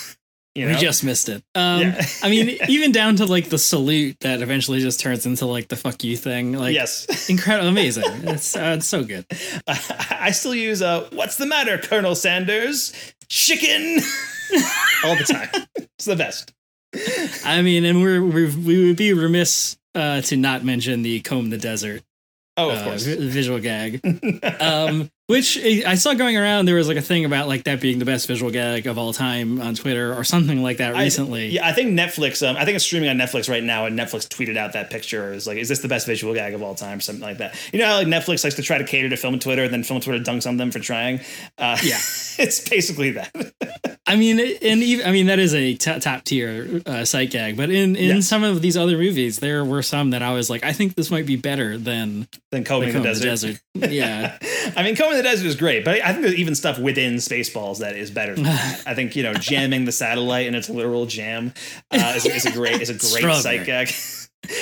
C: You
D: we just missed it. Um,
C: Yeah.
D: I mean, *laughs* even down to like the salute that eventually just turns into like the fuck you thing. Like,
C: Yes. *laughs*
D: incredible, amazing. It's uh, it's so good.
C: I still use uh what's the matter, Colonel Sanders? Chicken all the time. It's the best.
D: I mean, and we're, we're we would be remiss uh, to not mention the comb the desert.
C: Oh, of
D: uh,
C: course.
D: vi- visual gag. um, which I saw going around. There was like a thing about like that being the best visual gag of all time on Twitter or something like that
C: I-
D: recently.
C: yeah, I think Netflix. Um, I think it's streaming on Netflix right now, and Netflix tweeted out that picture. Is like, is this the best visual gag of all time? Something like that. You know how like Netflix likes to try to cater to film and Twitter, and then film and Twitter dunks on them for trying. Uh,
D: Yeah. *laughs*
C: it's basically that.
D: I mean, and even I mean that is a t- top tier uh, sight gag. But in in
C: Yes.
D: some of these other movies, there were some that I was like, I think this might be better than
C: Then combing
D: Comb
C: the
D: the
C: desert.
D: Desert. Yeah. *laughs*
C: I mean, Combing the Desert is great, but I think there's even stuff within Spaceballs that is better. Than that. I think you know, *laughs* jamming the satellite in its literal jam uh, is, is a great is a great sight *laughs* gag.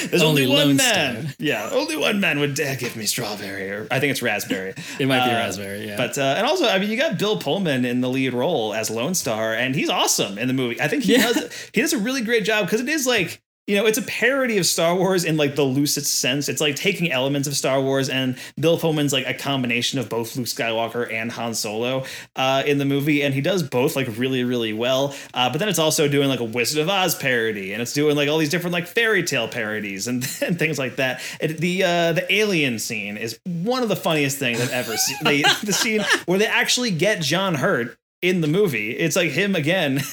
C: There's only,
D: Only
C: one man.
D: Star.
C: Yeah, only one man would dare give me strawberry. Or I think it's raspberry. *laughs*
D: It might be
C: Uh,
D: raspberry, yeah.
C: But uh, and also, I mean, you got Bill Pullman in the lead role as Lone Star, and he's awesome in the movie. I think he
D: Yeah.
C: does he does a really great job because it is like you know, it's a parody of Star Wars in like the loosest sense. It's like taking elements of Star Wars, and Bill Pullman's like a combination of both Luke Skywalker and Han Solo uh, in the movie, and he does both like really, really well. Uh, but then it's also doing like a Wizard of Oz parody, and it's doing like all these different like fairy tale parodies and, *laughs* and things like that. It, the uh, the alien scene is one of the funniest things I've ever seen. They, *laughs* the scene where they actually get John Hurt in the movie. It's like him again. *laughs*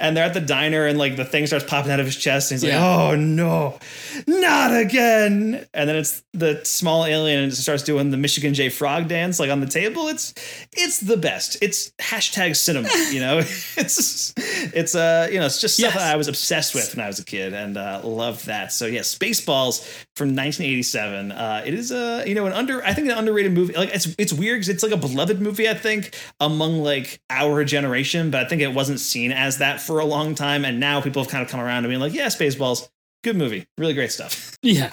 C: and they're at the diner and like the thing starts popping out of his chest and he's
D: Yeah.
C: like oh no. Not again. And then it's the small alien and it starts doing the michigan j frog dance like on the table. It's it's the best. It's hashtag cinema *laughs* you know? It's it's uh you know it's just stuff
D: Yes.
C: that i was obsessed with when i was a kid and uh loved that. So yeah spaceballs from 1987 uh it is uh you know an under i think an underrated movie. Like it's it's weird because it's like a beloved movie i think among like our generation but i think it wasn't seen as that for a long time and now people have kind of come around to being like yeah spaceballs good movie really great stuff *laughs*
D: Yeah,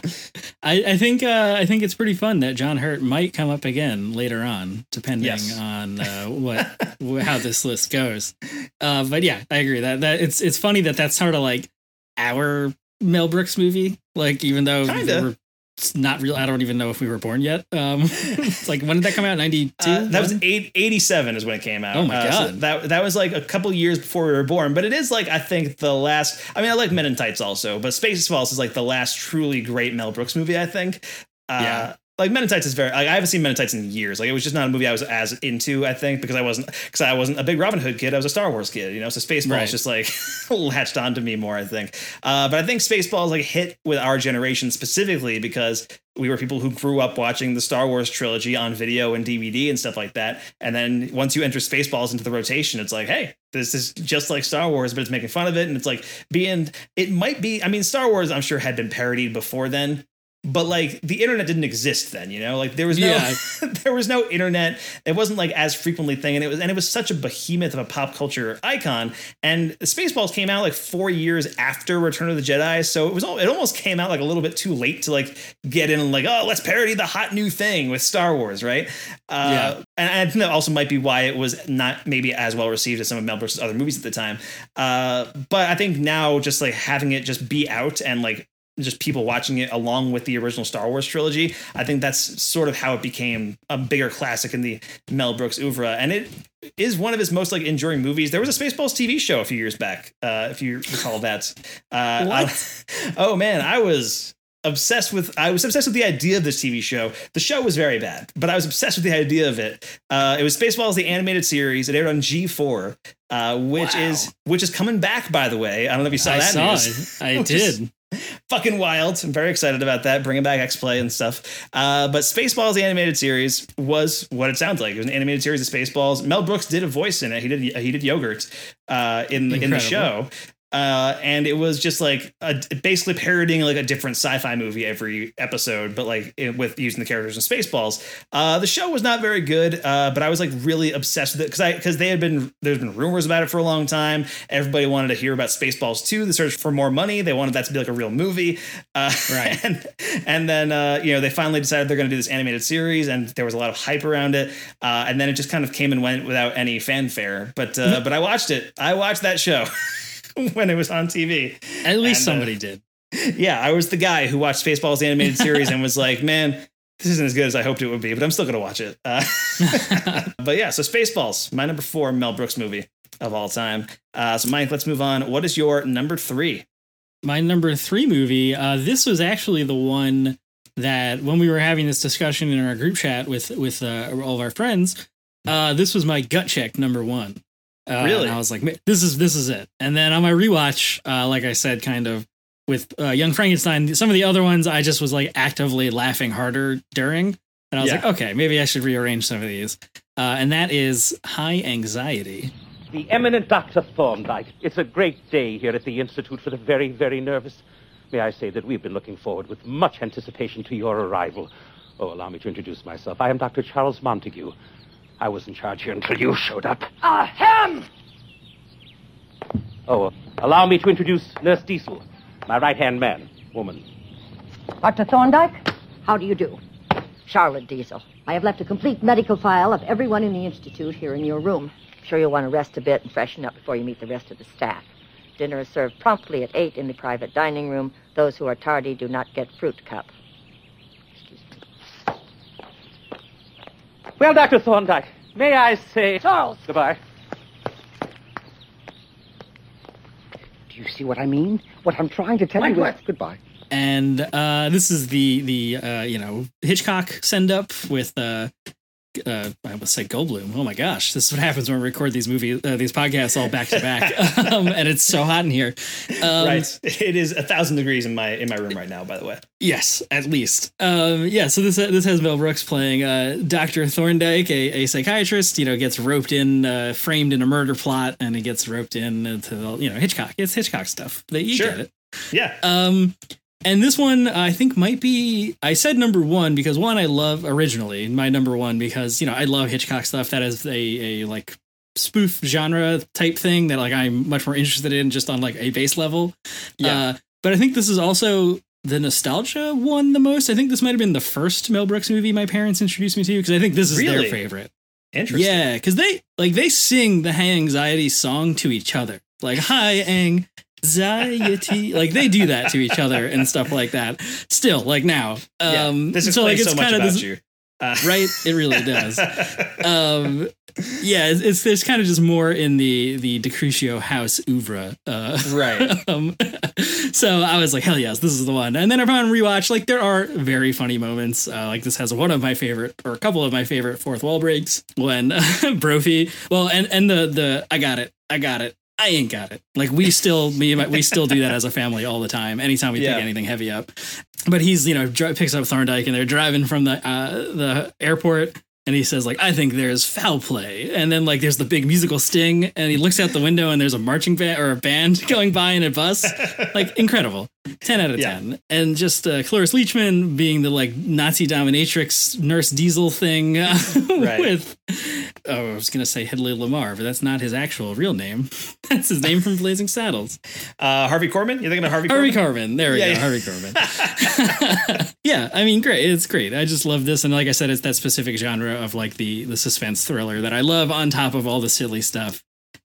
D: I, I think uh, I think it's pretty fun that John Hurt might come up again later on, depending
C: Yes.
D: on uh, what *laughs* how this list goes. Uh, but yeah, I agree that that it's it's funny that that's sort of like our Mel Brooks movie. Like even though
C: Kinda.
D: were- it's not real, I don't even know if we were born yet. Um, *laughs* it's like when did that come out? Ninety two.
C: Uh, that was eight, 87 is when it came out.
D: Oh my
C: Uh, so
D: God.
C: that that was like a couple years before we were born, but it is like I think the last. I mean, I like Men in Tights also, but Spaceballs is like the last truly great Mel Brooks movie. I think. Uh,
D: Yeah.
C: Like Men in Tights is very. Like, I haven't seen Men in Tights in years. Like it was just not a movie I was as into. I think because I wasn't because I wasn't a big Robin Hood kid. I was a Star Wars kid. You know, so Spaceballs
D: Right.
C: just like *laughs* latched onto me more. I think. Uh, but I think Spaceballs like hit with our generation specifically because we were people who grew up watching the Star Wars trilogy on video and DVD and stuff like that. And then once you enter Spaceballs into the rotation, it's like, hey, this is just like Star Wars, but it's making fun of it. And it's like being, it might be, I mean, Star Wars, I'm sure had been parodied before then. But like the internet didn't exist then, you know. Like there was no,
D: Yeah. *laughs*
C: there was no internet. It wasn't like as frequently thing, and it was, and it was such a behemoth of a pop culture icon. And Spaceballs came out like four years after Return of the Jedi, so it was, all, it almost came out like a little bit too late to like get in and like, oh, let's parody the hot new thing with Star Wars, right? Uh,
D: Yeah.
C: and I think that also might be why it was not maybe as well received as some of Mel Brooks' other movies at the time. Uh, but I think now just like having it just be out and like just people watching it along with the original Star Wars trilogy, I think that's sort of how it became a bigger classic in the Mel Brooks oeuvre. And it is one of his most like enduring movies. There was a Spaceballs TV show a few years back, uh, if you recall that. Uh,
D: What?
C: I- *laughs* oh man, I was obsessed with I was obsessed with the idea of this TV show. The show was very bad, but I was obsessed with the idea of it. Uh, it was Spaceballs the animated series. It aired on G4, uh, which is which is coming back by the way. I don't know if you saw
D: I
C: that
D: saw
C: news.
D: it. I *laughs*
C: is
D: did. *laughs*
C: Fucking wild. I'm very excited about that, bringing back X Play and stuff. Uh, but Spaceballs, the animated series, was what it sounds like. It was an animated series of Spaceballs. Mel Brooks did a voice in it. He did he did yogurt uh, in the, in the show. Uh, and it was just like a, basically parodying like a different sci-fi movie every episode, but like it, with using the characters in Spaceballs. Uh, the show was not very good, uh, but I was like really obsessed with it because I because they had been there's been rumors about it for a long time. Everybody wanted to hear about Spaceballs too. the search for more money. They wanted that to be like a real movie, uh,
D: Right. *laughs*
C: And and then uh, you know they finally decided they're going to do this animated series, and there was a lot of hype around it. Uh, and then it just kind of came and went without any fanfare. But uh, but I watched it. I watched that show. *laughs* *laughs* when it was on TV.
D: At least
C: And, uh,
D: somebody did.
C: Yeah, I was the guy who watched Spaceballs animated series and was like, man, this isn't as good as I hoped it would be, but I'm still going to watch it. Uh, *laughs* *laughs* but yeah, so Spaceballs, my number four Mel Brooks movie of all time. Uh, so, Mike, let's move on. What is your number three?
D: my number three movie. Uh, this was actually the one that when we were having this discussion in our group chat with with uh, all of our friends, uh, this was my gut check number one. Uh,
C: Really?
D: and I was like, this is this is it. And then on my rewatch, uh, like I said, kind of with uh, Young Frankenstein, some of the other ones, I just was like actively laughing harder during, and I was
C: Yeah.
D: like, okay, maybe I should rearrange some of these. Uh, and that is High Anxiety.
J: The eminent Dr. Thorndyke. It's a great day here at the Institute for the Very, Very Nervous. May I say that we've been looking forward with much anticipation to your arrival. Oh, allow me to introduce myself. I am Dr. Charles Montague. I was in charge here until you showed up.
M: Ahem!
J: Oh, uh, allow me to introduce Nurse Diesel, my right hand man, woman.
O: Dr. Thorndyke, how do you do? Charlotte Diesel. I have left a complete medical file of everyone in the Institute here in your room. I'm sure you'll want to rest a bit and freshen up before you meet the rest of the staff. Dinner is served promptly at 8 in the private dining room. Those who are tardy do not get fruit cup.
J: Well, Dr. Thorndyke, may I say
O: Charles!
J: goodbye?
L: Do you see what I mean? What I'm trying to tell you is
O: Wentworth.
L: goodbye.
D: and uh, this is the the uh, you know Hitchcock send up with uh, uh, I almost say Goldblum. Oh my gosh, this is what happens when we record these movie uh, these podcasts all back to back, *laughs* um, and it's so hot in here. Um,
C: right. It is a thousand degrees in my in my room right now. By the way.
D: Yes, at least. Um, yeah. So this this has Mel Brooks playing uh, Doctor Thorndyke, a, a psychiatrist. You know, gets roped in, uh, framed in a murder plot, and he gets roped in the, you know Hitchcock. It's Hitchcock stuff. They you
C: Sure.
D: get it.
C: Yeah.
D: Um, and this one I think might be. I said number one because one I love originally my number one because you know I love Hitchcock stuff. That is a a like spoof genre type thing that like I'm much more interested in just on like a base level.
C: Yeah.
D: Uh, but I think this is also the nostalgia one the most. I think this might have been the first Mel Brooks movie my parents introduced me to because I think this is
C: Really?
D: their favorite.
C: Interesting.
D: Yeah, because they like they sing the high anxiety song to each other, like high anxiety, like they do that to each other and stuff like that. Still, like now,
C: Yeah.
D: um,
C: This
D: so like it's
C: so much
D: kind of
C: about
D: this,
C: you. Uh, *laughs*
D: right? It really does. *laughs* um, yeah, it's, it's there's kind of just more in the the Decrucio house oeuvre, uh,
C: Right. *laughs*
D: um, so I was like, hell yes, this is the one. And then upon rewatch, like there are very funny moments. Uh, like this has one of my favorite, or a couple of my favorite fourth wall breaks when Brophy. Well, and and the the I got it, I got it. I ain't got it. Like we still, me my, we still do that as a family all the time. Anytime we
C: Yeah.
D: pick anything heavy up, but he's you know dri- picks up Thorndyke and they're driving from the uh, the airport and he says like I think there's foul play and then like there's the big musical sting and he looks out the window and there's a marching band or a band *laughs* going by in a bus like incredible 10 out of
C: Yeah.
D: 10 and just uh, Cloris Leachman being the like Nazi dominatrix nurse Diesel thing uh, *laughs*
C: Right.
D: with oh I was gonna say Hedley Lamarr but that's not his actual real name *laughs* that's his name from Blazing Saddles
C: Uh, Harvey Korman. You're thinking of Harvey?
D: Harvey?
C: Korman.
D: There we
C: Yeah,
D: go.
C: yeah.
D: Harvey Korman. *laughs* yeah, I mean, great. It's great. I just love this, and like I said, it's that specific genre of like the the suspense thriller that I love, on top of all the silly stuff.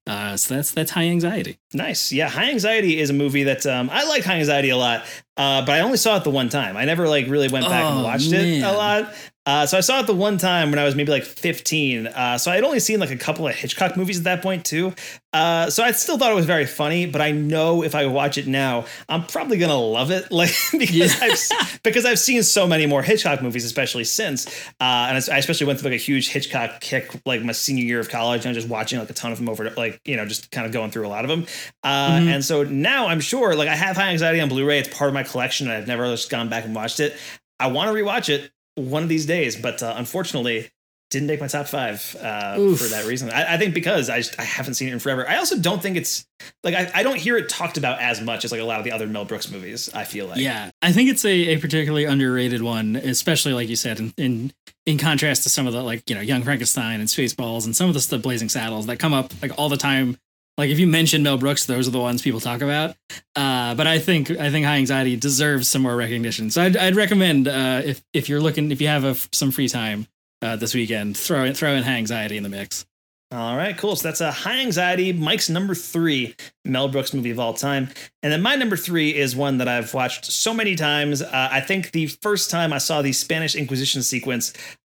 D: Uh, so that's that's high anxiety.
C: Nice. Yeah, High Anxiety is a movie that um, I like High Anxiety a lot, uh, but I only saw it the one time. I never like really went back and
D: Oh,
C: watched it a lot. Uh, so I saw it the one time when I was maybe like 15. Uh, so I'd only seen like a couple of Hitchcock movies at that point too. Uh, so I still thought it was very funny, but I know if I watch it now, I'm probably gonna love it, *laughs* like because I've because I've seen so many more Hitchcock movies, especially since. Uh, and I especially went through like a huge Hitchcock kick, like my senior year of college, and I was just watching like a ton of them over, like you know, just kind of going through a lot of them. Uh,
D: Mhm.
C: And so now I'm sure, like I have High Anxiety on Blu-ray. It's part of my collection, and I've never just gone back and watched it. I want to rewatch it one of these days, but uh, unfortunately, didn't make my top five uh, for that reason. I, I think because I just, I haven't seen it in forever. I also don't think it's like I, I don't hear it talked about as much as like a lot of the other Mel Brooks movies. I feel like
D: yeah, I think it's a, a particularly underrated one, especially like you said, in, in in contrast to some of the like you know Young Frankenstein and Spaceballs and some of the stuff Blazing Saddles that come up like all the time. Like if you mention Mel Brooks, those are the ones people talk about. Uh, but I think I think High Anxiety deserves some more recognition. So I'd, I'd recommend uh, if if you're looking if you have a, some free time uh, this weekend, throw in throw in High Anxiety in the mix.
C: All right, cool. So that's a high anxiety. Mike's number three Mel Brooks movie of all time, and then my number three is one that I've watched so many times. Uh, I think the first time I saw the Spanish Inquisition sequence,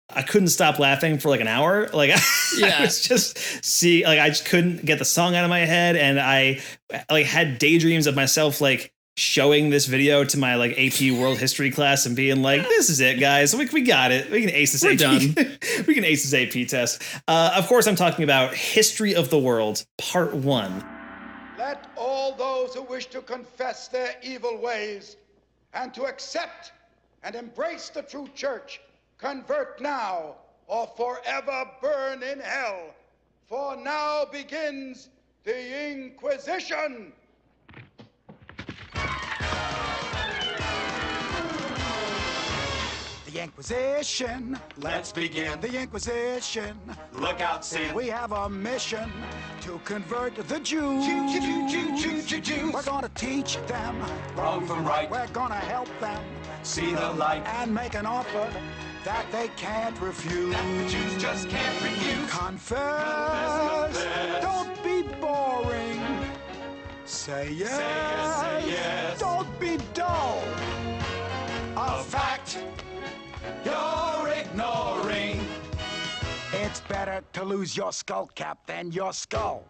C: I couldn't stop laughing for like an hour. Like *laughs* I was just see, like I just couldn't get the song out of my head, and I like had daydreams of myself like showing this video to my like AP World History class and being like, "This is it, guys. We, we got it. We can ace this
D: We're
C: AP.
D: done. *laughs*
C: we can ace this AP test." Uh, of course, I'm talking about History of the World, Part One.
I: Let all those who wish to confess their evil ways and to accept and embrace the true church convert now or forever burn in hell. For now begins the Inquisition.
P: The Inquisition. Let's begin. The Inquisition.
Q: Look out, Sam.
P: We have a mission to convert the Jews.
Q: Jew, Jew, Jew, Jew, Jew, Jews.
P: We're gonna teach them
Q: Wrong from right.
P: We're gonna help them
Q: See the light.
P: and make an offer that they can't refuse.
Q: That the Jews just can't refuse.
P: Confess. Don't be boring. Say yes.
Q: Say yes, say yes.
P: Don't be dull.
Q: A fact you're ignoring.
P: It's better to lose your skull cap than your skull.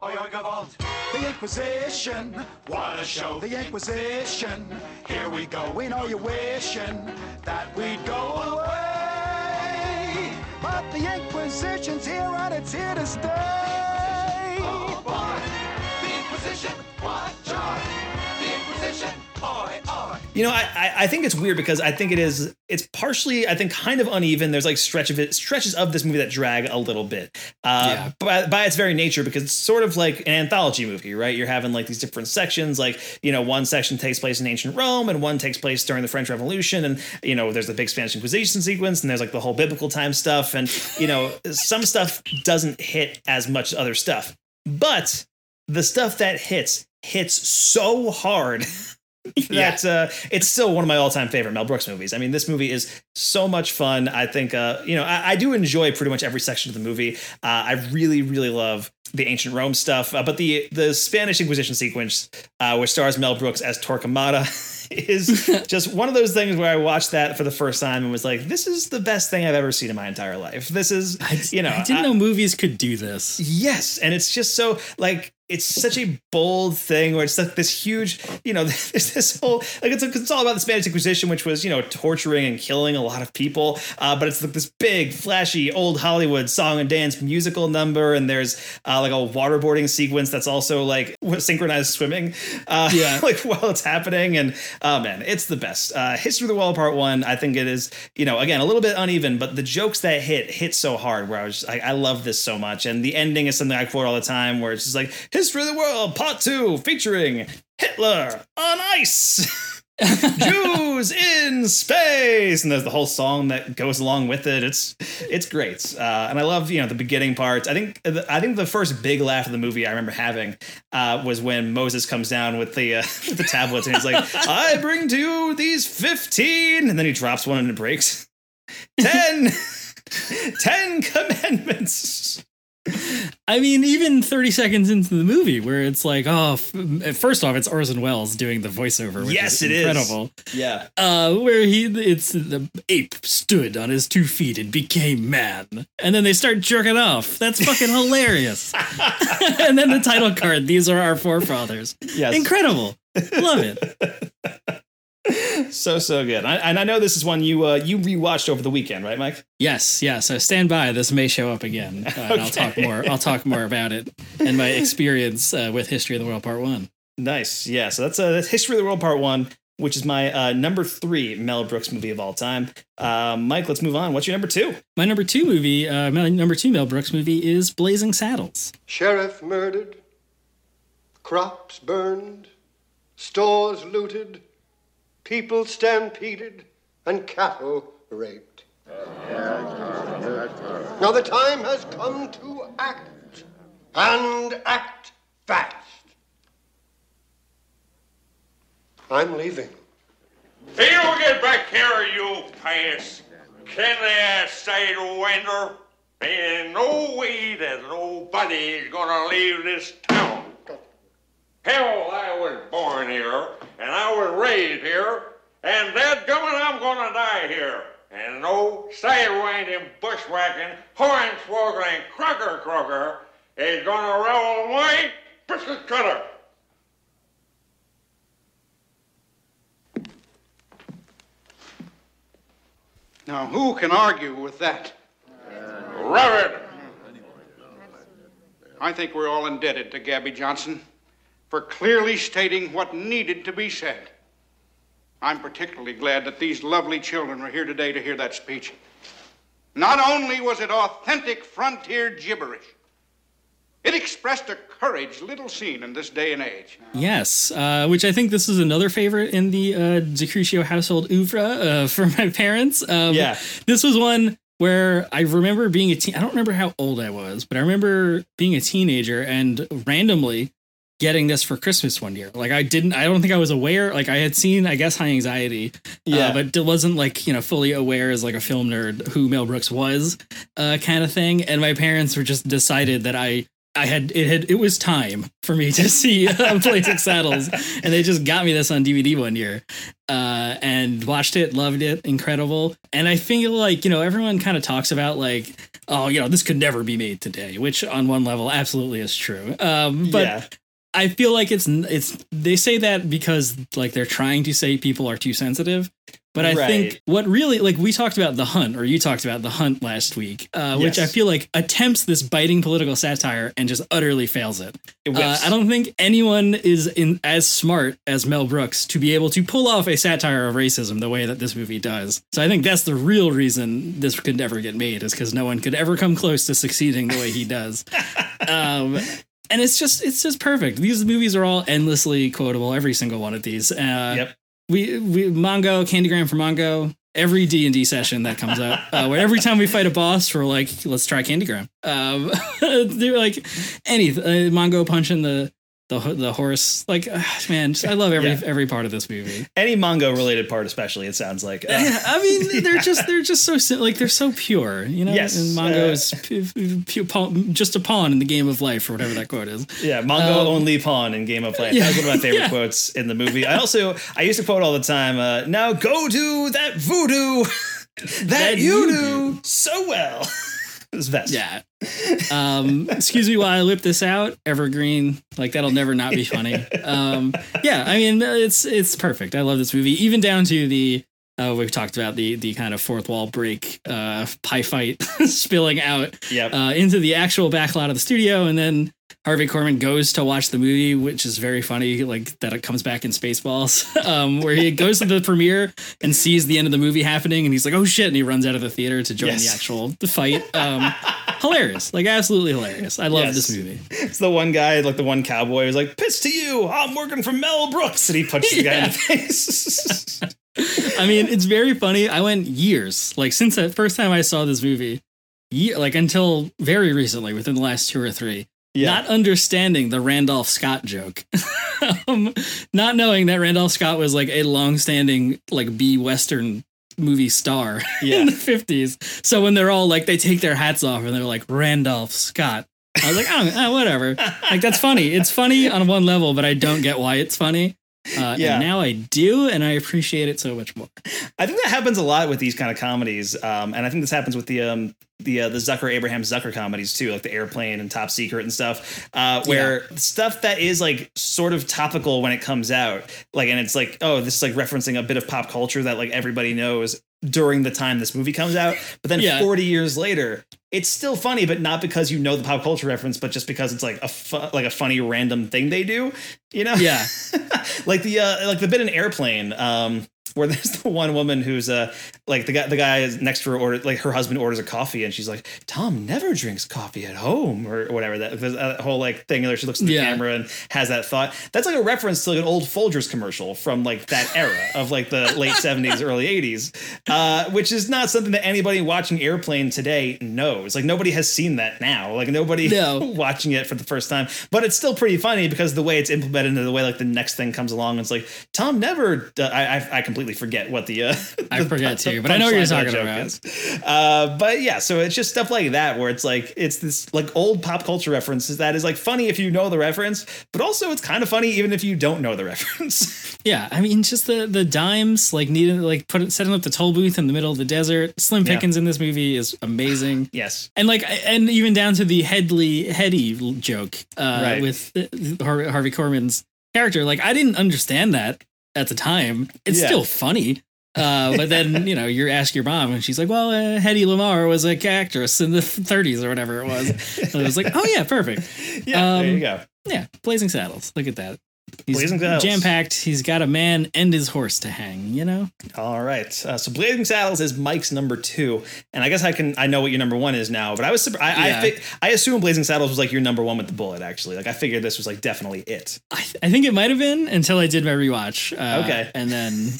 P: The Inquisition.
Q: What a show.
P: The Inquisition.
Q: Here we go.
P: We know you're wishing that we'd go away. But the Inquisition's here and it's here to stay.
Q: Oh boy. The Inquisition. What joy. The Inquisition. Oi, oi. Oh.
C: You know, I, I think it's weird because I think it is it's partially I think kind of uneven. There's like stretch of it stretches of this movie that drag a little bit. Uh,
D: Yeah.
C: by, by its very nature, because it's sort of like an anthology movie, right? You're having like these different sections. Like you know, one section takes place in ancient Rome, and one takes place during the French Revolution, and you know, there's the big Spanish Inquisition sequence, and there's like the whole biblical time stuff, and you know, some stuff doesn't hit as much as other stuff, but the stuff that hits hits so hard *laughs* *laughs* that uh, it's still one of my all-time favorite Mel Brooks movies. I mean, this movie is so much fun. I think uh, you know I, I do enjoy pretty much every section of the movie. Uh, I really, really love the ancient Rome stuff, uh, but the the Spanish Inquisition sequence, uh, which stars Mel Brooks as Torquemada, *laughs* is *laughs* just one of those things where I watched that for the first time and was like, "This is the best thing I've ever seen in my entire life." This is, you know,
D: I didn't know movies could do this.
C: Yes, and it's just so like it's such a bold thing where it's like this huge, you know, *laughs* there's this whole like it's, it's all about the Spanish Inquisition, which was you know torturing and killing a lot of people. Uh, but it's like this big, flashy, old Hollywood song and dance musical number, and there's uh, like a waterboarding sequence that's also like *laughs* synchronized swimming. Uh,
D: Yeah. *laughs*
C: like while it's happening, and oh man, it's the best. Uh, History of the World Part One, I think it is. You know, again a little bit uneven, but the jokes that hit hit so hard. Where I was, I, I love this so much, and the ending is something I quote all the time. Where it's just like History of the World Part Two, featuring Hitler on ice. *laughs* Jews in space, and there's the whole song that goes along with it. It's it's great, uh, and I love you know the beginning parts. I think I think the first big laugh of the movie I remember having uh, was when Moses comes down with the uh, *laughs* with the tablets, and he's like, *laughs* "I bring to you these 15," and then he drops one and it breaks. Ten, ten commandments.
D: I mean, even 30 seconds into the movie, where it's like, oh, f- first off, it's Orson Welles doing the voiceover. Which
C: Yes,
D: is
C: it is.
D: incredible.
C: Yeah.
D: Uh, where he, it's the ape stood on his two feet and became man, and then they start jerking off. That's fucking hilarious. *laughs* *laughs* and then the title card. These are our forefathers.
C: Yes.
D: incredible. Love it. *laughs* *laughs*
C: So so good. I, and I know this is one you uh, you rewatched over the weekend, right, Mike?
D: Yes, yeah. So stand by. This may show up again. *laughs* Uh, and I'll talk more. I'll talk more about it and my *laughs* experience uh, with History of the World Part One.
C: Nice. Yeah. So that's uh, that's History of the World Part One, which is my uh, number three Mel Brooks movie of all time. Uh, Mike, let's move on. What's your number two?
D: My number two movie, uh, my number two Mel Brooks movie is Blazing Saddles.
R: Sheriff murdered, crops burned, stores looted, people stampeded, and cattle raped. Now the time has come to act, and act fast. I'm leaving.
S: You get back here, you pass. Can they say to winter? Ain't no way that nobody's gonna leave this town. Hell, I was born here, and I was raised here, and that gummit, I'm gonna die here. And no sidewinding, bushwhacking, hornswoggling, crocker crocker is gonna roll my biscuit cutter.
T: Now, who can argue with that?
S: Robert!
T: I think we're all indebted to Gabby Johnson for clearly stating what needed to be said. I'm particularly glad that these lovely children were here today to hear that speech. Not only was it authentic frontier gibberish, it expressed a courage little seen in this day and age.
D: Yes, uh, which I think this is another favorite in the uh, DiCrucio household oeuvre uh, *laughs* for my parents. Um,
C: Yeah.
D: This was one where I remember being a teen. I don't remember how old I was, but I remember being a teenager and randomly getting this for Christmas one year. Like I didn't, I don't think I was aware. Like I had seen, I guess, High Anxiety,
C: Yeah.
D: uh, but it wasn't like you know fully aware as like a film nerd who Mel Brooks was, uh, kind of thing. And my parents were just decided that I I had it had it was time for me to *laughs* see uh, Blazing Saddles, and they just got me this on DVD one year, uh, and watched it, loved it, incredible. And I feel like you know everyone kind of talks about like, oh, you know, this could never be made today, which on one level absolutely is true. Um, but
C: Yeah.
D: I feel like it's it's they say that because like they're trying to say people are too sensitive. But I
C: Right.
D: think what really like we talked about the hunt, or you talked about the hunt last week, uh, which I feel like attempts this biting political satire and just utterly fails it.
C: It
D: Uh. I don't think anyone is in as smart as Mel Brooks to be able to pull off a satire of racism the way that this movie does. So I think that's the real reason this could never get made is because no one could ever come close to succeeding the way he does. *laughs* um, and it's just it's just perfect. These movies are all endlessly quotable. Every single one of these. Uh,
C: Yep.
D: We we Mongo Candygram for Mongo. Every D and D session that comes up, *laughs* uh, where every time we fight a boss, we're like, let's try Candygram. Um, *laughs* they're like any uh, Mongo punching the the the horse. Like, ah, man, just- I love every
C: Yeah.
D: every part of this movie.
C: Any Mongo related part, especially, it sounds like. Uh,
D: Yeah, I mean, *laughs* they're just they're just so like they're so pure, you know.
C: Yes,
D: and Mongo
C: uh,
D: is pu- pu- pawn- just a pawn in the game of life, or whatever that quote is. *laughs*
C: Yeah, Mongo
D: Um,
C: only pawn in Game of Life.
D: yeah,
C: that was one of my favorite *laughs*
D: yeah.
C: quotes in the movie. I also I used to quote all the time. Uh, now go do that voodoo that,
D: That
C: you
D: you
C: do so well. *laughs* the best.
D: Yeah. Um, excuse me while I whip this out. Evergreen, like that'll never not be funny. *laughs* Um, yeah, I mean it's it's perfect. I love this movie, even down to the uh, we've talked about the the kind of fourth wall break uh, pie fight *laughs* spilling out
C: Yep.
D: uh, into the actual backlot of the studio, and then Harvey Korman goes to watch the movie, which is very funny. Like that it comes back in Spaceballs, *laughs* um, where he goes to the premiere and sees the end of the movie happening, and he's like, "Oh shit!" and he runs out of the theater to join
C: Yes.
D: the actual the fight. Um, hilarious, like absolutely hilarious. I love
C: Yes.
D: this movie.
C: It's the one guy, like the one cowboy, who's like, "Piss to you! I'm working for Mel Brooks," and he punches the guy in the *laughs* face.
D: I mean, it's very funny. I went years, like since the first time I saw this movie, year, like until very recently, within the last two or three,
C: Yeah.
D: not understanding the Randolph Scott joke, *laughs* um, not knowing that Randolph Scott was like a long-standing like B Western movie star *laughs*
C: Yeah.
D: in the fifties. So when they're all like, they take their hats off and they're like Randolph Scott. I was like, oh, *laughs* eh, whatever. Like that's funny. It's funny on one level, but I don't get why it's funny. Uh,
C: Yeah.
D: And now I do, and I appreciate it so much more.
C: I think that happens a lot with these kind of comedies, um, and I think this happens with the um, the uh, the Zucker Abraham Zucker comedies too, like the Airplane and Top Secret and stuff, uh, where stuff that is like sort of topical when it comes out, like, and it's like, oh, this is like referencing a bit of pop culture that like everybody knows during the time this movie comes out, but then
D: Yeah.
C: 40 years later. It's still funny, but not because you know the pop culture reference, but just because it's like a fu- like a funny random thing they do, you know?
D: Yeah. *laughs*
C: like the uh, like the bit in airplane um where there's *laughs* the one woman who's uh like the guy the guy is next to her order like her husband orders a coffee and she's like Tom never drinks coffee at home or whatever that, that whole like thing where she looks at the
D: Yeah.
C: camera and has that thought that's like a reference to like an old Folgers commercial from like that era *laughs* of like the late 70s early 80s uh which is not something that anybody watching airplane today knows like nobody has seen that now like nobody
D: No. *laughs*
C: watching it for the first time but it's still pretty funny because the way it's implemented and the way like the next thing comes along it's like Tom never uh, I, I I completely forget what the uh *laughs*
D: I
C: the-
D: forget
C: the
D: too, but I know what you're
C: punchline of that
D: talking about.
C: uh but yeah so it's just stuff like that where it's like it's this like old pop culture references that is like funny if you know the reference but also it's kind of funny even if you don't know the *laughs* reference
D: Yeah, I mean, just the the dimes, like needing like put setting up the toll booth in the middle of the desert. Slim
C: Yeah.
D: Pickens in this movie is amazing. *sighs*
C: yes
D: And like, and even down to the Hedley Hedy joke uh,
C: Right.
D: with uh, Har- Harvey Korman's character. Like, I didn't understand that at the time. It's
C: Yeah.
D: still funny. Uh, but then you know you ask your mom and she's like, "Well, uh, Hedy Lamarr was a actress in the *laughs* 30s or whatever it was." And I was like, "Oh yeah, perfect." *laughs*
C: yeah there
D: Um,
C: you go
D: Yeah, Blazing Saddles. Look at that. He's
C: Blazing Saddles.
D: jam packed. He's got a man and his horse to hang. You know.
C: All right. Uh, so Blazing Saddles is Mike's number two, and I guess I can I know what your number one is now. But I was I
D: Yeah.
C: I, fi- I assume Blazing Saddles was like your number one with the bullet. Actually, like I figured this was like definitely it.
D: I, th- I think it might have been until I did my rewatch. Uh,
C: Okay.
D: And then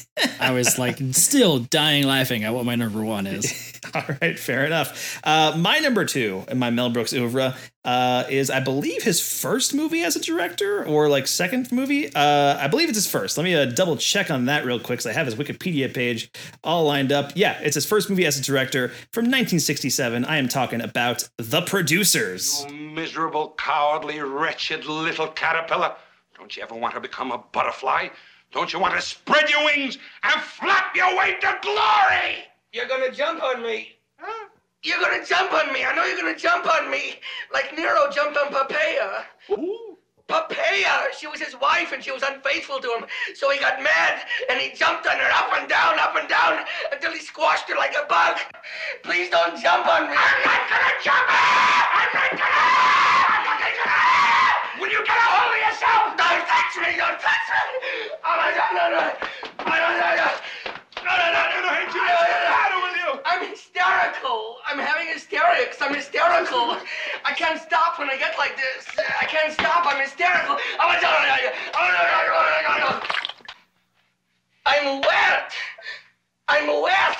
D: I was like *laughs* still dying laughing at what my number one is. *laughs*
C: All right, fair enough. Uh, my number two in my Mel Brooks oeuvre uh, is, I believe, his first movie as a director or like second movie. Uh, I believe it's his first. Let me uh, double check on that real quick because I have his Wikipedia page all lined up. Yeah, it's his first movie as a director from 1967. I am talking about The Producers.
G: Miserable, cowardly, wretched little caterpillar. Don't you ever want to become a butterfly? Don't you want to spread your wings and flap your way to glory?
F: You're gonna jump on me. Huh? You're gonna jump on me. I know you're gonna jump on me. Like Nero jumped on Poppaea. Poppaea! She was his wife and she was unfaithful to him. So he got mad and he jumped on her up and down, up and down until he squashed her like a bug. Please don't jump on me. I'm not gonna jump! I'm not gonna! I'm not gonna! Will you get a hold of yourself? Don't touch me! Don't touch me! Oh no, no! No, no, no, no! No, no, no, no, no! Hey, Jimmy, what's the matter with you? I'm hysterical. I'm having hysterics. I'm hysterical. I can't stop when I get like this. I can't stop. I'm hysterical. God. Oh. I'm wet. I'm wet.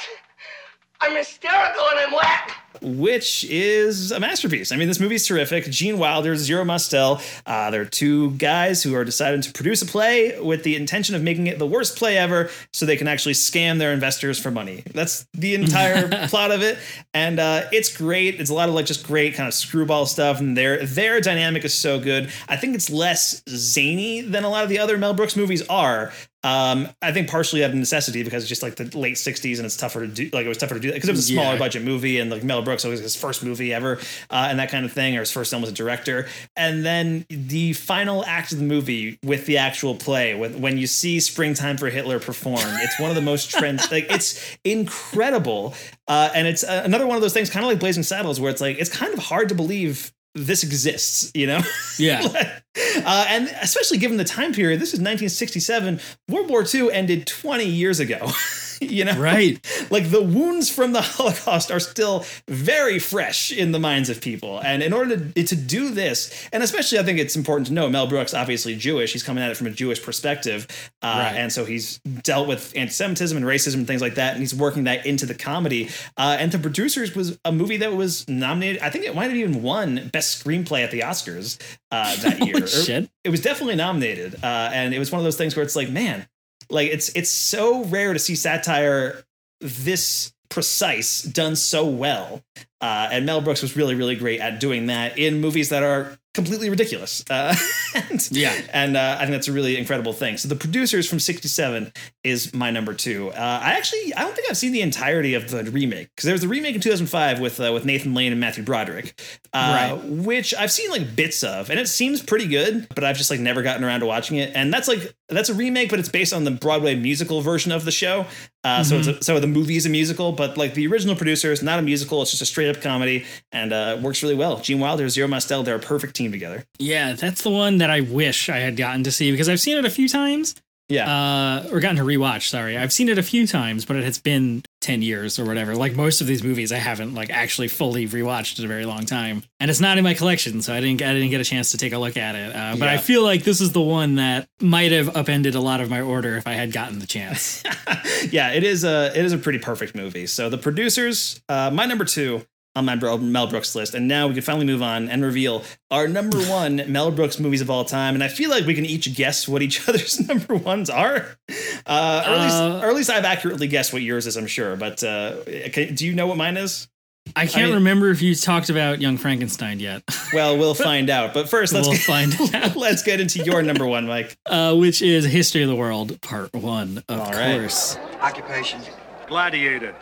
F: I'm hysterical and I'm wet.
C: which is a masterpiece. I mean, this movie's terrific. Gene Wilder, Zero Mostel. Uh, they're two guys who are deciding to produce a play with the intention of making it the worst play ever so they can actually scam their investors for money. That's the entire *laughs* plot of it. And uh, it's great. It's a lot of like just great kind of screwball stuff. And their, their dynamic is so good. I think it's less zany than a lot of the other Mel Brooks movies are. Um, I think partially out of necessity because it's just like the late '60s and it's tougher to do. Like it was tougher to do because it was a smaller
D: Yeah.
C: budget movie and like Mel Brooks was his first movie ever uh, and that kind of thing, or his first film as a director. And then the final act of the movie with the actual play, with when you see "Springtime for Hitler" perform, it's one of the most trend. *laughs* like it's incredible, uh, and it's uh, another one of those things, kind of like Blazing Saddles, where it's like it's kind of hard to believe this exists. You know.
D: Yeah. *laughs*
C: Uh, and especially given the time period, this is 1967. World War II ended 20 years ago. *laughs* *laughs* you know,
D: Right.
C: Like the wounds from the *laughs* Holocaust are still very fresh in the minds of people. And in order to, to do this, and especially I think it's important to know, Mel Brooks obviously Jewish. He's coming at it from a Jewish perspective, uh,
D: Right.
C: and so he's dealt with anti-Semitism and racism and things like that, and he's working that into the comedy. Uh, and the producers was a movie that was nominated. I think it might have even won best screenplay at the Oscars uh, that *laughs* year. It was definitely nominated, uh, and it was one of those things where it's like, man, like it's it's so rare to see satire this precise done so well. Uh, and Mel Brooks was really, really great at doing that in movies that are completely ridiculous. Uh, *laughs* and,
D: Yeah.
C: And uh, I think that's a really incredible thing. So the producers from 67 is my number two. Uh, I actually, I don't think I've seen the entirety of the remake because there was the remake in 2005 with, uh, with Nathan Lane and Matthew Broderick, uh,
D: Right.
C: which I've seen like bits of and it seems pretty good, but I've just like never gotten around to watching it. And that's like, that's a remake, but it's based on the Broadway musical version of the show. Uh, So it's a, so the movie is a musical, but like the original producer is not a musical. It's just a straight up comedy and uh, it works really well. Gene Wilder, Zero Mostel, they're a perfect team together.
D: Yeah, that's the one that I wish I had gotten to see because I've seen it a few times.
C: Yeah.
D: Uh, or gotten to rewatch, sorry. I've seen it a few times, but it has been 10 years or whatever. Like most of these movies, I haven't like actually fully rewatched in a very long time. And it's not in my collection, so I didn't I didn't get a chance to take a look at it. Uh, but I feel like this is the one that might have upended a lot of my order if I had gotten the chance. *laughs*
C: yeah, it is a it is a pretty perfect movie. So the producers, uh, my number two on my Bro- Mel Brooks list, and now we can finally move on and reveal our number one *laughs* Mel Brooks movies of all time. And I feel like we can each guess what each *laughs* other's number ones are, uh, or, at least,
D: Uh,
C: or at least I've accurately guessed what yours is. I'm sure, but uh, can, do you know what mine is?
D: I can't
C: mean-
D: remember if you talked about Young Frankenstein yet. *laughs*
C: Well, we'll find out. But first, let's
D: We'll
C: get,
D: find out.
C: let's get into your number one, Mike.
D: Uh, which is History of the World, Part One, of
C: All right.
D: course.
L: Occupation.
G: Gladiator.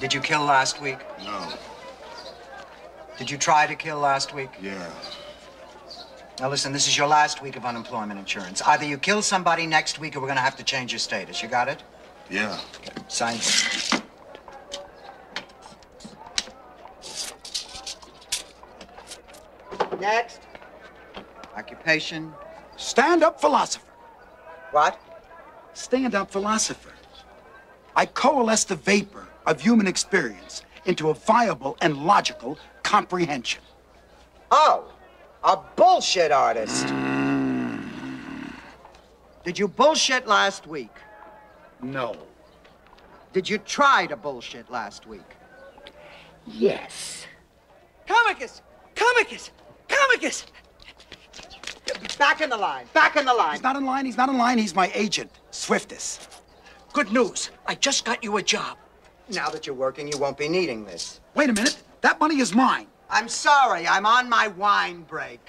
L: Did you kill last week?
R: No.
L: Did you try to kill last week?
R: Yeah.
L: Now listen, this is your last week of unemployment insurance. Either you kill somebody next week or we're gonna have to change your status. You got it?
R: Yeah.
L: Sign. Next. Occupation.
I: Stand up philosopher.
L: What?
I: Stand up philosopher. I coalesce the vapor of human experience into a viable and logical comprehension.
L: Oh, a bullshit artist. Did you bullshit last week?
I: No.
L: Did you try to bullshit last week?
I: Yes.
F: Comicus!
L: Comicus! Comicus! Back in the line. Back in the line.
I: He's not in line. He's not in line. He's my agent, Swiftus.
L: Good news. I just got you a job. Now that you're working, you won't be needing this.
I: Wait a minute. That money is mine.
L: I'm sorry. I'm on my wine break.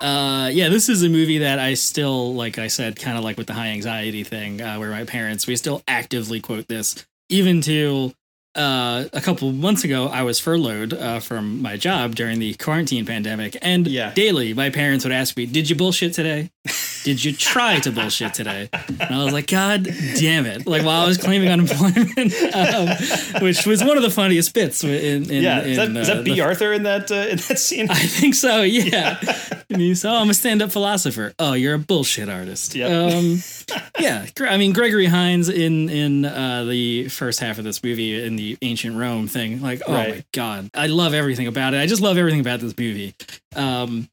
D: Uh, yeah, this is a movie that I still, like I said, kind of like with the high anxiety thing, uh, where my parents, we still actively quote this, even to uh, a couple months ago, I was furloughed uh, from my job during the quarantine pandemic, and daily my parents would ask me, "Did you bullshit today? *laughs* Did you try to bullshit today?" And I was like, "God damn it!" Like while I was claiming unemployment, um, which was one of the funniest bits. In, in
C: yeah, is that,
D: in,
C: is
D: uh,
C: that Bea.
D: the-
C: Arthur in that uh, in that scene?
D: I think so. Yeah. and he's, oh, I'm a stand-up philosopher. Oh, you're a bullshit artist. Um, *laughs* yeah. I mean, Gregory Hines in in uh, the first half of this movie in the ancient Rome thing. Like, oh my god, I love everything about it. I just love everything about this movie. Um,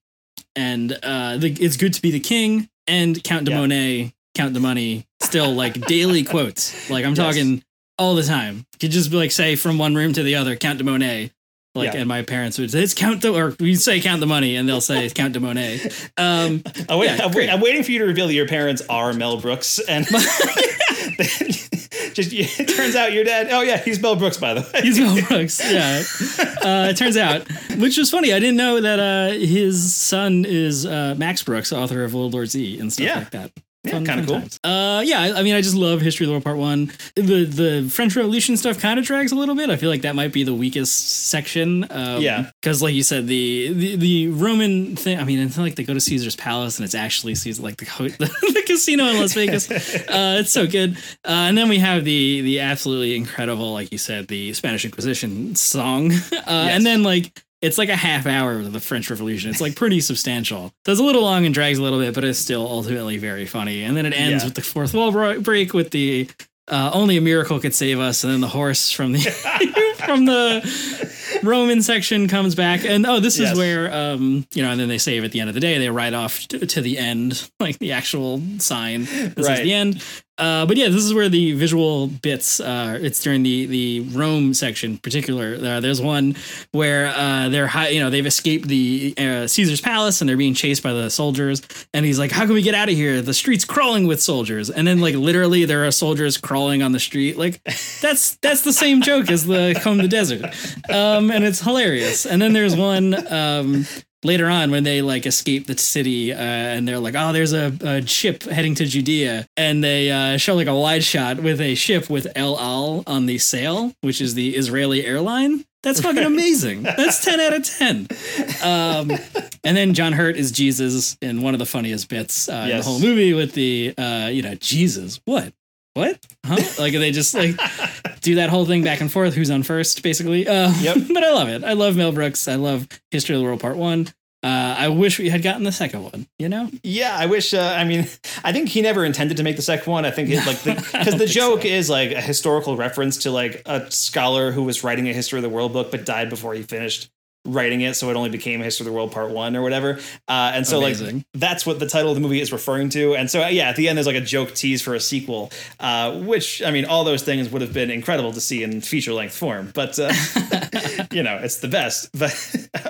D: and uh, the, it's good to be the king and Count de Monet, Count the money. Still like daily *laughs* quotes. Like I'm
C: Yes.
D: talking all the time. Could just be like say from one room to the other, Count de Monet. Like,
C: Yeah.
D: and my parents would say, it's count the, or we say count the money, and they'll say it's count de Monet. Um, *laughs*
C: Oh, wait,
D: yeah,
C: I'm,
D: great.
C: I'm waiting for you to reveal that your parents are Mel Brooks, and *laughs* *laughs* just *laughs* it turns out your dad. Oh yeah, he's Mel Brooks, by the way.
D: He's Mel *laughs* Brooks. Yeah. Uh, it turns out, which was funny. I didn't know that uh, his son is uh, Max Brooks, author of World War Z and stuff
C: Yeah.
D: like that.
C: Yeah, kinda cool.
D: times. Uh, yeah, I, I mean, I just love History of the World Part One. The the French Revolution stuff kind of drags a little bit. I feel like that might be the weakest section. Um,
C: Yeah.
D: because like you said, the, the the Roman thing. I mean, it's like they go to Caesar's palace and it's actually Caesar, like the ho- *laughs* the, casino in Las Vegas. *laughs* uh, it's so good. Uh, and then we have the the absolutely incredible, like you said, the Spanish Inquisition song. *laughs* Uh, And then like it's like a half hour of the French Revolution. It's like pretty substantial. So it's a little long and drags a little bit, but it's still ultimately very funny. And then it ends
C: Yeah.
D: with the fourth wall break with the uh, only a miracle could save us, and then the horse from the *laughs* from the Roman section comes back, and oh, this
C: Yes.
D: is where um you know, and then they save at the end of the day they ride off to, to the end, *laughs* like the actual sign. This is the end. Uh, but yeah, this is where the visual bits. Uh, it's during the the Rome section, in particular. Uh, there's one where uh, they're high, you know they've escaped the uh, Caesar's palace and they're being chased by the soldiers. And he's like, "How can we get out of here? The street's crawling with soldiers." And then like literally there are soldiers crawling on the street. Like that's that's the same joke as the Comb the Desert, um, and it's hilarious. And then there's one. Um, later on when they like escape the city uh, and they're like oh there's a, a ship heading to judea. And they uh, show like a wide shot with a ship with el al on the sail which is the israeli airline. That's fucking amazing. That's 10 out of 10 um, and then john hurt is jesus in one of the funniest bits uh, in the whole movie with the uh, you know jesus what what? Huh? Like they just like *laughs* do that whole thing back and forth who's on first basically. Uh,
C: Yep. *laughs*
D: but i love it. I love mel brooks. I love history of the world part one. Uh, i wish we had gotten the second one you know?
C: Yeah, I wish. Uh, I mean, *laughs* I think he never intended to make the second one. I think it, like because the, joke is like a historical reference to like a scholar who was writing a history of the world book but died before he finished writing it, so it only became history of the world part one or whatever. Uh, and so
D: Amazing.
C: like that's what the title of the movie is referring to. And so yeah, at the end there's like a joke tease for a sequel, uh, which I mean, all those things would have been incredible to see in feature length form. But uh, *laughs* you know, it's the best. *laughs* But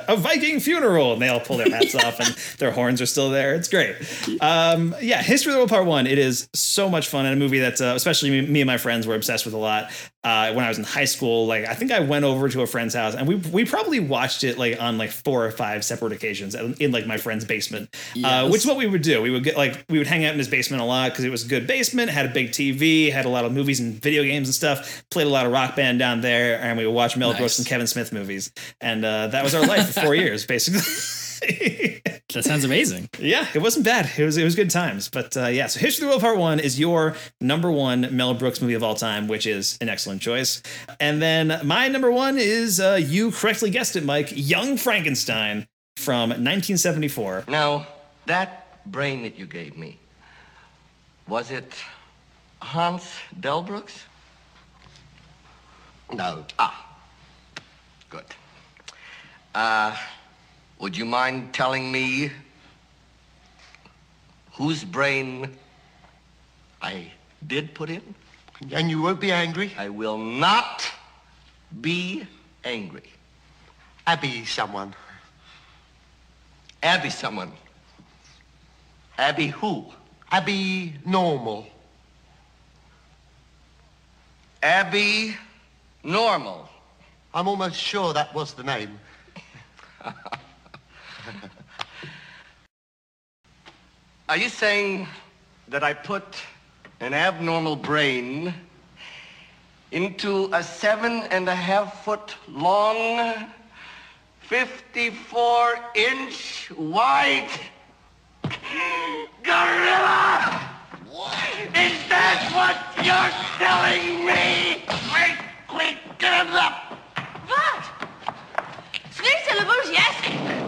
C: a Viking funeral, and they all pull their hats off, and their horns are still there. It's great. Um, yeah, History of the World Part One. It is so much fun, and a movie that uh, especially me, me and my friends were obsessed with a lot. Uh, when I was in high school, like I think I went over to a friend's house, and we we probably watched it like on like four or five separate occasions in, in like my friend's basement. Uh, which is what we would do. We would get like we would hang out in his basement a lot because it was a good basement, had a big TV, had a lot of movies and video games and stuff. Played a lot of rock band down there, and we would watch Mel Brooks and Kevin Smith movies, and uh, that was our life for four *laughs* years, basically. *laughs*
D: that sounds amazing *laughs*
C: Yeah, it wasn't bad. It was it was good times. But uh, yeah, so History of the World Part One is your number one Mel Brooks movie of all time, which is an excellent choice. And then my number one is uh, you correctly guessed it, Mike, Young Frankenstein from 1974.
U: Now, that brain that you gave me, was it Hans Delbruck's?
R: No.
U: Ah, good. Uh, would you mind telling me whose brain I did put in?
R: And you won't be angry?
U: I will not be angry.
R: Abby someone.
U: Abby someone. Abby who?
R: Abby normal.
U: Abby Normal.
R: I'm almost sure that was the name. *laughs*
U: Are you saying that I put an abnormal brain into a seven and a half foot long, 54 inch wide gorilla? Is that what you're telling me? Quick, quick, get up!
M: What? Three syllables, yes.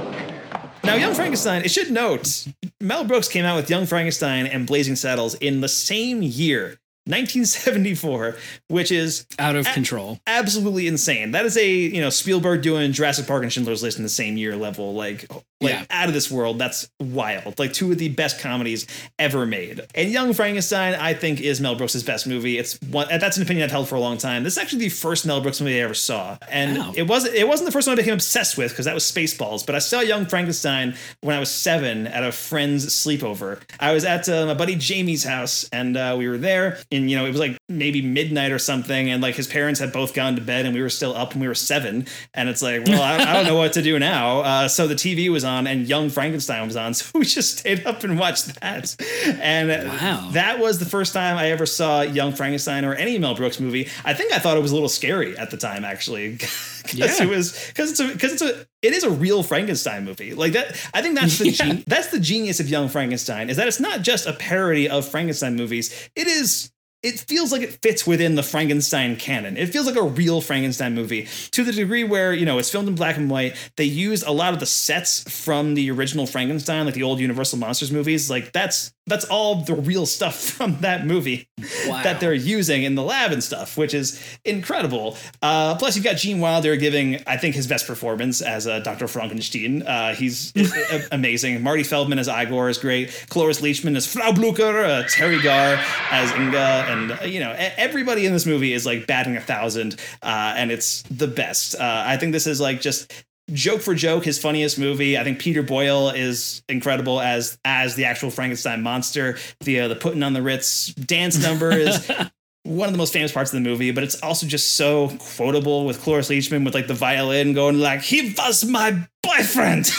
C: Now, Young Frankenstein, it should note, Mel Brooks came out with Young Frankenstein and Blazing Saddles in the same year, 1974, which is
D: out of
C: a-
D: control.
C: absolutely insane. That is a, you know, Spielberg doing Jurassic Park and Schindler's List in the same year level, like, like
D: Yeah.
C: out of this world. That's wild. Like two of the best comedies ever made. And Young Frankenstein, I think, is Mel Brooks' best movie. It's one that's an opinion I've held for a long time. This is actually the first Mel Brooks movie I ever saw. And
D: Wow.
C: it wasn't it wasn't the first one I became obsessed with because that was Spaceballs. But I saw Young Frankenstein when I was seven at a friend's sleepover. I was at uh, my buddy Jamie's house, and uh, we were there. And you know, it was like maybe midnight or something, and like his parents had both gone to bed, and we were still up, and we were seven. And it's like, well, I, I don't know what to do now. *laughs* Uh, so the TV was on, and Young Frankenstein was on, so we just stayed up and watched that. And
D: Wow.
C: that was the first time I ever saw Young Frankenstein or any Mel Brooks movie. I think I thought it was a little scary at the time, actually, *laughs* because
D: Yeah.
C: it was because it's a because it's a it is a real Frankenstein movie. Like that, I think that's the *laughs*
D: Yeah.
C: gen- that's the genius of Young Frankenstein is that it's not just a parody of Frankenstein movies. It is. It feels like it fits within the Frankenstein canon. It feels like a real Frankenstein movie to the degree where, you know, it's filmed in black and white. They use a lot of the sets from the original Frankenstein, like the old Universal Monsters movies. Like that's that's all the real stuff *laughs* from that movie
D: Wow.
C: that they're using in the lab and stuff, which is incredible. Uh, plus, you've got Gene Wilder giving, I think, his best performance as uh, Dr. Frankenstein. Uh, he's *laughs* amazing. Marty Feldman as Igor is great. Cloris Leachman as Frau Blucher. Uh, Teri Garr as Inga, and uh, you know everybody in this movie is like batting a thousand, uh, and it's the best. Uh, I think this is like just joke for joke his funniest movie. I think peter boyle is incredible as as the actual frankenstein monster. The uh, the putting on the ritz dance number is *laughs* one of the most famous parts of the movie but it's also just so quotable with cloris leachman with like the violin going like he was my boyfriend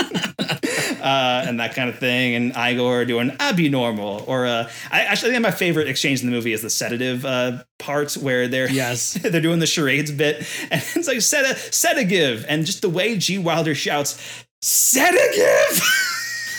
C: *laughs* uh, and that kind of thing, and Igor doing "Abby normal." Or uh, I actually think my favorite exchange in the movie is the sedative uh, part where they're
D: Yes. *laughs*
C: they're doing the charades bit, and *laughs* it's like seta sedative, and just the way G Wilder shouts sedative.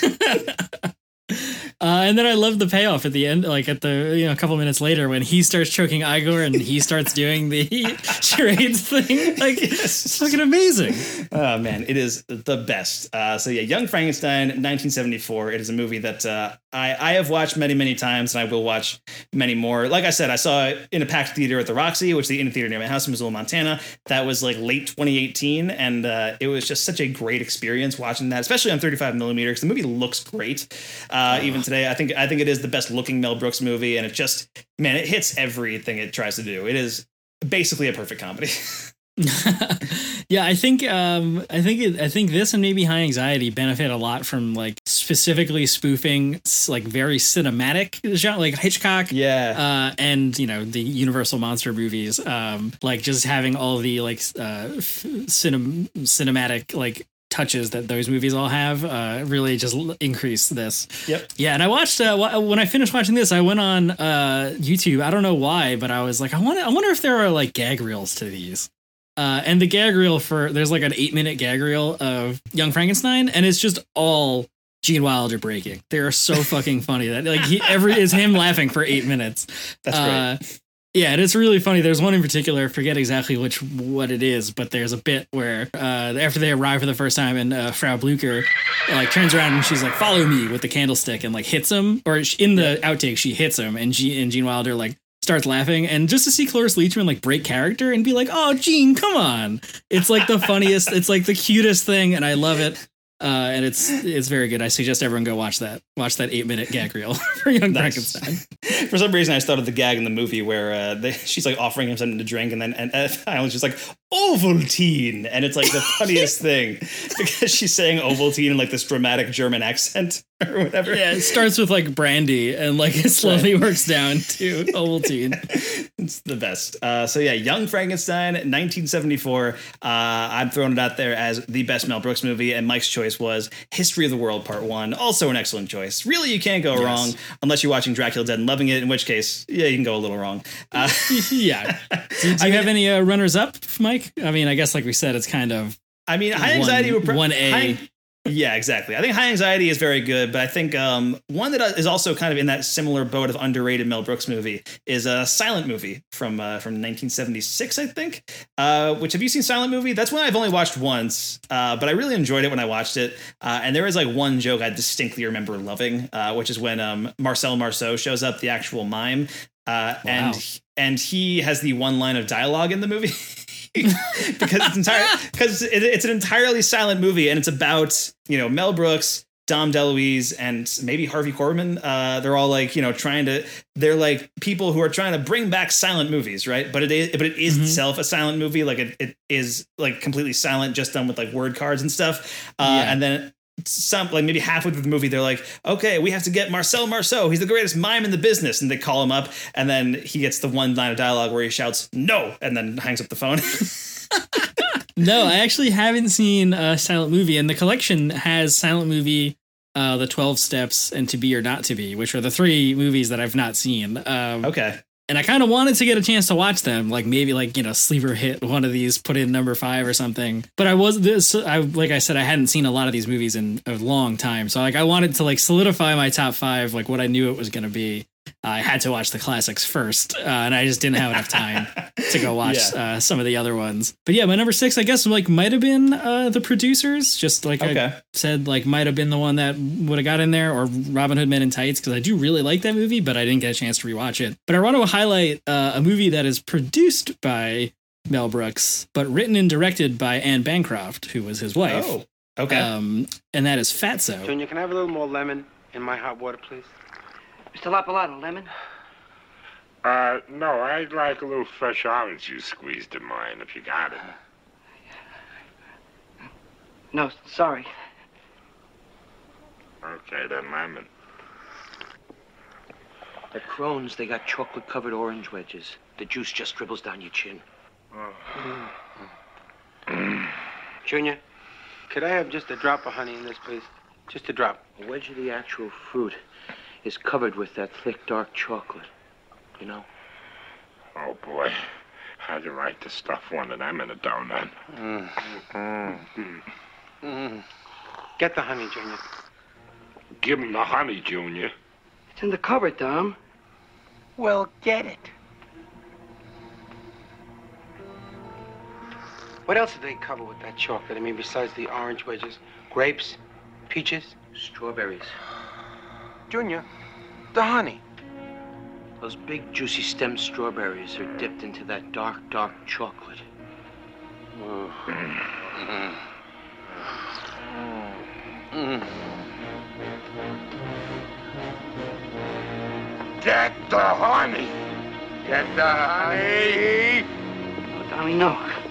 C: *laughs* *laughs*
D: Uh, and then I love the payoff at the end, like at the you know a couple minutes later when he starts choking Igor and he starts *laughs* doing the *laughs* charades thing. Like it's fucking amazing.
C: Oh man, it is the best. Uh, so yeah, Young Frankenstein, 1974. It is a movie that uh, I I have watched many many times, and I will watch many more. Like I said, I saw it in a packed theater at the Roxy, which is the indie theater near my house in Missoula, Montana. That was like late 2018, and uh, it was just such a great experience watching that, especially on 35 millimeter, because the movie looks great. Uh, even today, I think I think it is the best looking Mel Brooks movie, and it just man, it hits everything it tries to do. It is basically a perfect comedy. *laughs*
D: Yeah, I think um, I think it, I think this and maybe High Anxiety benefit a lot from like specifically spoofing like very cinematic genre, like Hitchcock.
C: Yeah,
D: uh, and you know the Universal monster movies, um, like just having all the like uh, f- cinem- cinematic like touches that those movies all have uh, really just increase this.
C: Yep.
D: Yeah, and I watched uh, when I finished watching this, I went on uh, YouTube. I don't know why, but I was like, I wonder, I wonder if there are like gag reels to these. Uh, and the gag reel for there's like an eight minute gag reel of Young Frankenstein, and it's just all Gene Wilder breaking. They are so *laughs* fucking funny that like he every is him laughing for eight minutes.
C: That's
D: uh, Yeah, and it's really funny. There's one in particular, I forget exactly which what it is, but there's a bit where uh, after they arrive for the first time, and uh, Frau Blucher like turns around and she's like, "Follow me" with the candlestick, and like hits him, or in the outtake she hits him, and G- and Gene Wilder like starts laughing, and just to see Cloris Leachman like break character and be like, "Oh, Gene, come on!" It's like the funniest, it's like the cutest thing, and I love it. Uh, and it's it's very good. I suggest everyone go watch that. Watch that eight minute gag reel *laughs* for Young
C: Nice.
D: Frankenstein. *laughs*
C: For some reason, I started the gag in the movie where uh, they, she's like offering him something to drink, and then and, *laughs* I was just like, Ovaltine, and it's like the funniest thing because she's saying Ovaltine in like this dramatic German accent *laughs* or whatever.
D: Yeah, it starts with like brandy and like it slowly works down to Ovaltine. *laughs*
C: It's the best. Uh, so yeah, Young Frankenstein, 1974. Uh, I'm throwing it out there as the best Mel Brooks movie, and Mike's choice was History of the World Part One. Also an excellent choice. Really, you can't go
D: Yes.
C: wrong unless you're watching Dracula Dead and loving it. In which case, yeah, you can go a little wrong. Uh, *laughs*
D: yeah. Do, do you have any uh, runners up, Mike? I mean, I guess like we said, it's kind of.
C: I mean, high anxiety would pro-
D: one A.
C: high- yeah, exactly. I think high anxiety is very good, but I think um, one that is also kind of in that similar boat of underrated Mel Brooks movie is a silent movie from uh, from 1976, I think. Uh, which have you seen Silent Movie? That's one I've only watched once, uh, but I really enjoyed it when I watched it. Uh, and there is like one joke I distinctly remember loving, uh, which is when um, Marcel Marceau shows up, the actual mime, uh, and and he has the one line of dialogue in the movie. *laughs* *laughs* because it's entire *laughs* because it, it's an entirely silent movie and it's about you know Mel Brooks, Dom DeLuise, and maybe Harvey Korman. Uh, they're all like you know trying to they're like people who are trying to bring back silent movies, right? But it is but it is itself a silent movie. Like it, it is like completely silent, just done with like word cards and stuff. Uh,
D: Yeah.
C: And then some like maybe halfway through the movie they're like okay we have to get marcel marceau he's the greatest mime in the business and they call him up and then he gets the one line of dialogue where he shouts no and then hangs up the phone *laughs*
D: No, I actually haven't seen a silent movie, and the collection has silent movie, uh, the Twelve Steps, and To Be or Not to Be, which are the three movies that I've not seen. Um,
C: okay.
D: And I kind of wanted to get a chance to watch them, like maybe like you know sleeper hit one of these, put in number five or something. But I was this, I like I said, I hadn't seen a lot of these movies in a long time, so like I wanted to like solidify my top five, like what I knew it was going to be. I had to watch the classics first, uh, and I just didn't have enough time to go *laughs* watch
C: Yeah.
D: uh, some of the other ones. But yeah, my number six, I guess, like might have been uh, the producers. Just like
C: Okay.
D: I said, like might have been the one that would have got in there, or Robin Hood Men in Tights, because I do really like that movie, but I didn't get a chance to rewatch it. But I want to highlight uh, a movie that is produced by Mel Brooks, but written and directed by Anne Bancroft, who was his wife.
C: Oh, okay.
D: Um, and that is Fatso.
V: Junior, can I have a little more lemon in my hot water, please?
F: Mr. Lapalato, lemon?
S: Uh, no, I'd like a little fresh orange juice squeezed in mine, if you got it.
F: No, sorry.
S: Okay, then lemon.
V: The Crohn's, they got chocolate-covered orange wedges. The juice just dribbles down your chin. *sighs* Junior, could I have just a drop of honey in this, please? Just a drop. A wedge of the actual fruit is covered with that thick, dark chocolate. You know?
S: Oh, boy. How'd you like to stuff one of them in a donut?
V: Mm. Mm. Get the honey, Junior.
S: Give him the honey, Junior.
F: It's in the cupboard, Tom. Well, get it.
V: What else did they cover with that chocolate? I mean, besides the orange wedges? Grapes? Peaches? Strawberries. Junior, the honey. Those big, juicy stem strawberries are dipped into that dark, dark chocolate. Mm. Mm. Mm.
S: Get the honey! Get the honey!
F: Oh, Tommy, no.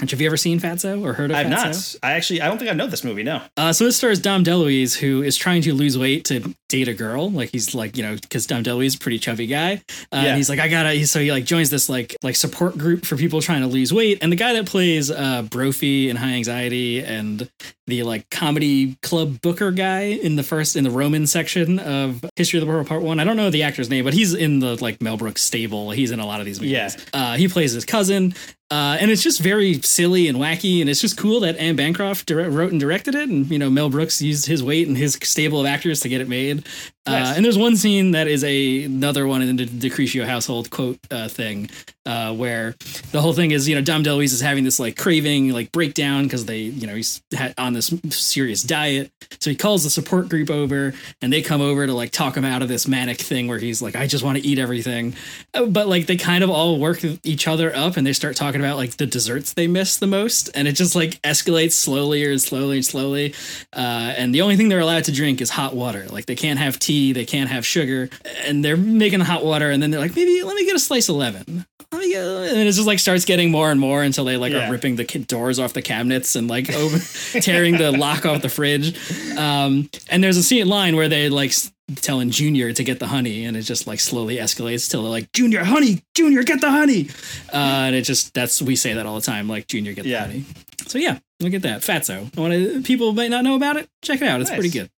D: Have you ever seen Fatso or heard of it?
C: I've
D: Fatso?
C: not. I actually I don't think I know this movie. No.
D: Uh, so it stars Dom DeLuise, who is trying to lose weight to date a girl. Like he's like, you know, because Dom DeLuise is a pretty chubby guy. Uh,
C: Yeah.
D: And he's like, I gotta. So he like joins this like like support group for people trying to lose weight. And the guy that plays uh, Brophy in High Anxiety and the like comedy club booker guy in the first in the Roman section of History of the World Part One. I don't know the actor's name, but he's in the like Mel Brooks stable. He's in a lot of these movies.
C: Yeah.
D: Uh, he plays his cousin. Uh, and it's just very silly and wacky, and it's just cool that Anne Bancroft dire- wrote and directed it, and you know Mel Brooks used his weight and his stable of actors to get it made. Uh, and there's one scene that is a another one in the Decretio household quote uh, thing, uh, where the whole thing is you know Dom DeLuise is having this like craving like breakdown because they you know he's had on this serious diet. So he calls the support group over and they come over to like talk him out of this manic thing where he's like, I just want to eat everything. Uh, But like they kind of all work each other up and they start talking about like the desserts they miss the most. And it just like escalates slowly and slowly and slowly. Uh, and the only thing they're allowed to drink is hot water. Like they can't have tea, they can't have sugar. And they're making the hot water and then they're like, maybe let me get a slice of lemon. *laughs* Me get, and it just like starts getting more and more until they like
C: Yeah.
D: are ripping the doors off the cabinets and like *laughs* over, tearing the lock off the fridge. Um, and there's a scene line where they like telling Junior to get the honey, and it just like slowly escalates till they're like, Junior, honey, Junior, get the honey. Uh, and it just that's we say that all the time, like Junior, get the honey. So yeah, look at that, Fatso. I want to people might not know about it. Check it out; it's
C: Nice.
D: pretty good.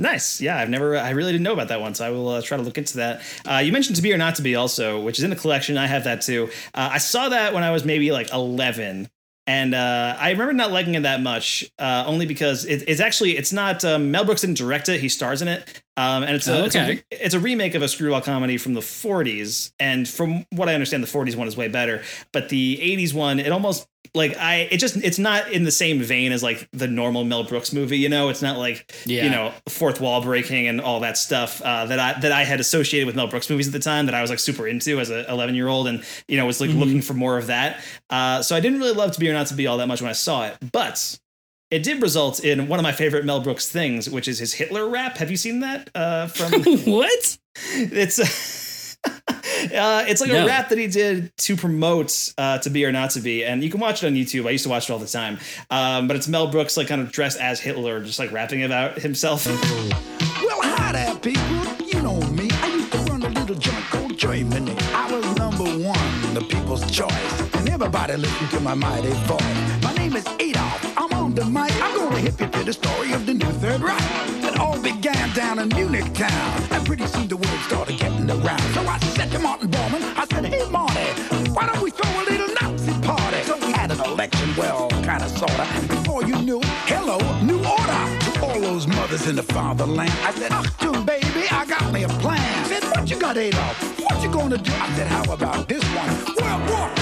C: Nice. Yeah, I've never, I really didn't know about that one, so I will uh, try to look into that. Uh, you mentioned To Be or Not to Be also, which is in the collection. I have that too. Uh, I saw that when I was maybe like 11. And uh, I remember not liking it that much, uh, only because it, it's actually it's not um, Mel Brooks didn't direct it; he stars in it, um, and it's a,
D: Oh,
C: it's, a it's a remake of a screwball comedy from the 40s. And from what I understand, the 40s one is way better, but the 80s one, it almost like I it just it's not in the same vein as like the normal Mel Brooks movie. You know, it's not like
D: Yeah.
C: you know fourth wall breaking and all that stuff uh, that I that I had associated with Mel Brooks movies at the time that I was like super into as a 11 year old and you know was like looking for more of that. Uh, so I didn't really love To Be or Not to Be all that much when I saw it, but it did result in one of my favorite Mel Brooks things, which is his Hitler rap. Have you seen that? Uh, from *laughs*
D: what?
C: It's. *laughs* Uh, it's like
D: No.
C: a rap that he did to promote uh, to be or not to be, and you can watch it on YouTube. I used to watch it all the time. Um, but it's Mel Brooks like kind of dressed as Hitler, just like rapping about himself.
P: Well, hi there, people. You know me. I used to run a little joint called Germany. I was number one, the people's choice. And everybody listened to my mighty voice. My name is Adolf. On the mic. I'm to hip you to the story of the new Third Reich. It all began down in Munich town. And pretty soon the word started getting around. So I said to Martin Bormann, I said, hey, Marty, why don't we throw a little Nazi party? So we had an election, well, kind of, sort of. Before you knew hello, new order. To all those mothers in the fatherland. I said, Achtung, baby, I got me a plan. Said, what you got, Adolf? What you gonna do? I said, how about this one? World War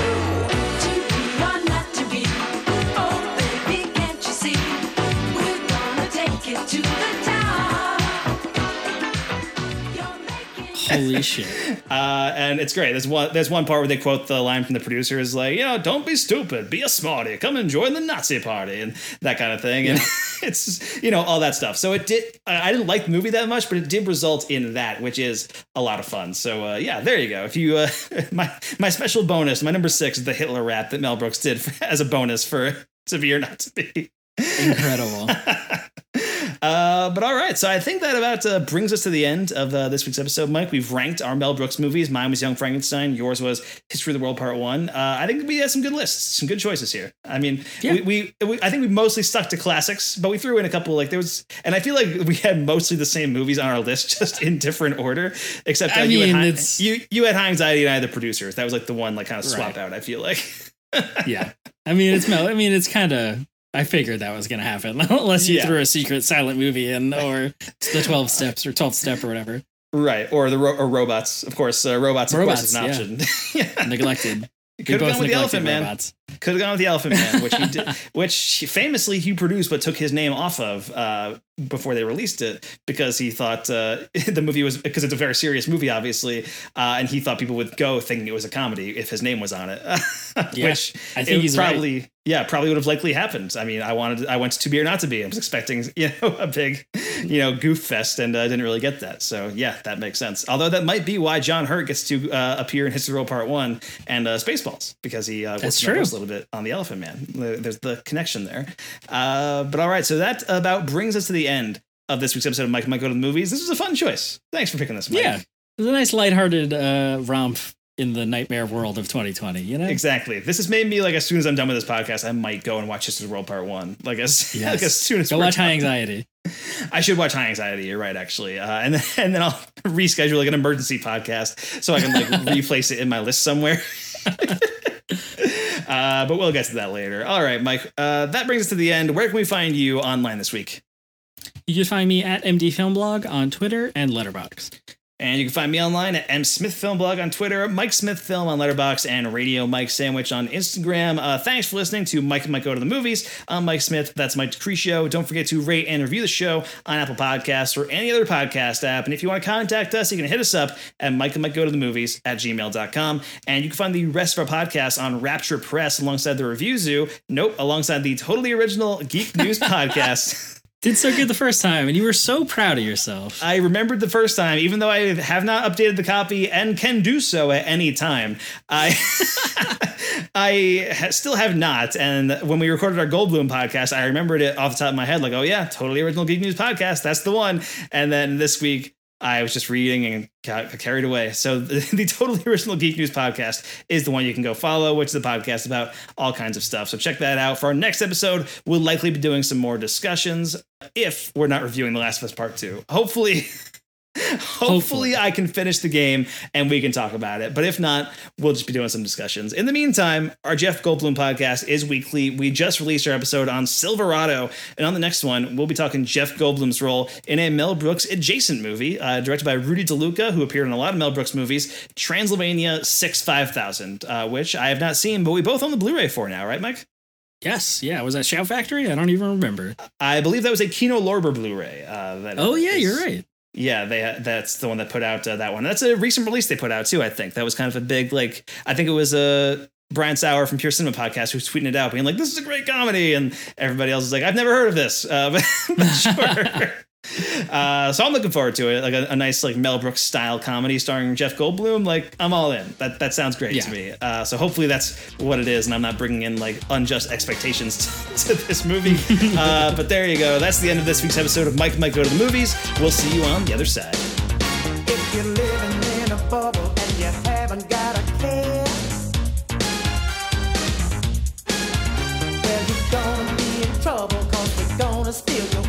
D: Holy shit!
C: Uh, and it's great. There's one. There's one part where they quote the line from the producer is like, you know, don't be stupid, be a smarty, come and join the Nazi party, and that kind of thing. And *laughs* it's you know all that stuff. So it did. I I didn't like the movie that much, but it did result in that, which is a lot of fun. So uh, yeah, there you go. If you uh, *laughs* my my special bonus, my number six is the Hitler rap that Mel Brooks did for, *laughs* as a bonus for to be or not to be.
D: Incredible.
C: Uh, but all right, so I think that about uh, brings us to the end of uh, this week's episode, Mike. We've ranked our Mel Brooks movies. Mine was Young Frankenstein. Yours was History of the World Part One. Uh, I think we had some good lists, some good choices here. I mean, we, we, we I think we mostly stuck to classics, but we threw in a couple like there was, and I feel like we had mostly the same movies on our list, *laughs* just in different order. Except
D: I
C: uh, you,
D: mean,
C: had High, you you had High Anxiety and I had the producers. That was like the one like kind of swap
D: Right.
C: out. I feel like. *laughs*
D: yeah. I mean, it's Mel. I mean, it's kind of. I figured that was going to happen, *laughs* unless you
C: Yeah.
D: threw a secret silent movie in, or the twelve steps or twelfth step or whatever.
C: Right, or the ro- or robots, of course. Uh, robots, of
D: Robots,
C: course, is an
D: yeah.
C: option. *laughs*
D: Neglected.
C: Could have gone with the Elephant Man.
D: robots.
C: Could have gone with the Elephant Man, which he did, *laughs* which famously he produced but took his name off of uh, before they released it because he thought uh, *laughs* the movie was because it's a very serious movie, obviously, uh, and he thought people would go thinking it was a comedy if his name was on it. *laughs*
D: Yeah,
C: which
D: I think he's right.
C: probably yeah probably would have likely happened. I mean, I wanted I went to be or not to be. I was expecting you know a big you know goof fest and uh, didn't really get that. So yeah, that makes sense. Although that might be why John Hurt gets to uh, appear in History of the World Part One and uh, Spaceballs because he uh,
D: That's true.
C: A little bit on the Elephant Man. There's the connection there. Uh, but all right, so that about brings us to the end of this week's episode of Mike Might Go to the Movies. This was a fun choice. Thanks for picking this, Mike.
D: Yeah, it was a nice lighthearted uh, romp in the nightmare world of 2020. You know,
C: Exactly. This has made me like as soon as I'm done with this podcast, I might go and watch of the World Part One. Like as,
D: Yes. *laughs*
C: like as soon as
D: Go watch High. Anxiety. *laughs*
C: I should watch High Anxiety. You're right, actually, uh, and then and then I'll *laughs* reschedule like an emergency podcast so I can like replace it in my list somewhere. Uh, but we'll get to that later. All right, Mike. Uh, that brings us to the end. Where can we find you online this week?
D: You can find me at MD Film Blog on Twitter and Letterboxd.
C: And you can find me online at M Smith Film Blog on Twitter, Mike Smith Film on Letterboxd, and Radio Mike Sandwich on Instagram. Uh, thanks for listening to Mike and Mike Go to the Movies. I'm Mike Smith. That's Mike Decrecio. Don't forget to rate and review the show on Apple Podcasts or any other podcast app. And if you want to contact us, you can hit us up at Mike and Mike Go to the Movies at gmail.com. And you can find the rest of our podcasts on Rapture Press alongside the Review Zoo. Nope, alongside the totally original Geek News *laughs* podcast.
D: Did so good the first time, and you were so proud of yourself.
C: I remembered the first time, even though I have not updated the copy and can do so at any time. I *laughs* I still have not. And when we recorded our Goldblum podcast, I remembered it off the top of my head, like, oh yeah, totally original Geek News podcast. That's the one. And then this week, I was just reading and got carried away. So the, *laughs* the totally original Geek News podcast is the one you can go follow, which is a podcast about all kinds of stuff. So check that out. For our next episode, we'll likely be doing some more discussions if we're not reviewing The Last of Us Part Two. Hopefully. *laughs* Hopefully, I can finish the game and we can talk about it. But if not, we'll just be doing some discussions. In the meantime, our Jeff Goldblum podcast is weekly. We just released our episode on Silverado. And on the next one, we'll be talking Jeff Goldblum's role in a Mel Brooks adjacent movie uh, directed by Rudy DeLuca, who appeared in a lot of Mel Brooks movies, Transylvania 6 5000, uh, which I have not seen, but we both own the Blu ray for now, right, Mike?
D: Yes, yeah. Was that Shout Factory? I don't even remember.
C: I believe that was a Kino Lorber Blu-ray. Uh,
D: Oh yeah,
C: is-
D: you're right.
C: Yeah, they that's the one that put out uh, that one. That's a recent release they put out too. I think that was kind of a big like. I think it was a. Uh, Brian Saur from Pure Cinema Podcast who's tweeting it out, being like, "This is a great comedy," and everybody else is like, "I've never heard of this," uh, *laughs* but, but sure. Uh, so I'm looking forward to it, like a, a, nice like Mel Brooks style comedy starring Jeff Goldblum. Like I'm all in. That that sounds great yeah. to me. Uh, so hopefully that's what it is, and I'm not bringing in like unjust expectations to, *laughs* to this movie. *laughs* uh, but there you go. That's the end of this week's episode of Mike Mike Go to the Movies. We'll see you on the other side.
P: If you're living in a bubble and you haven't got a care, you're gonna be in we're gonna steal your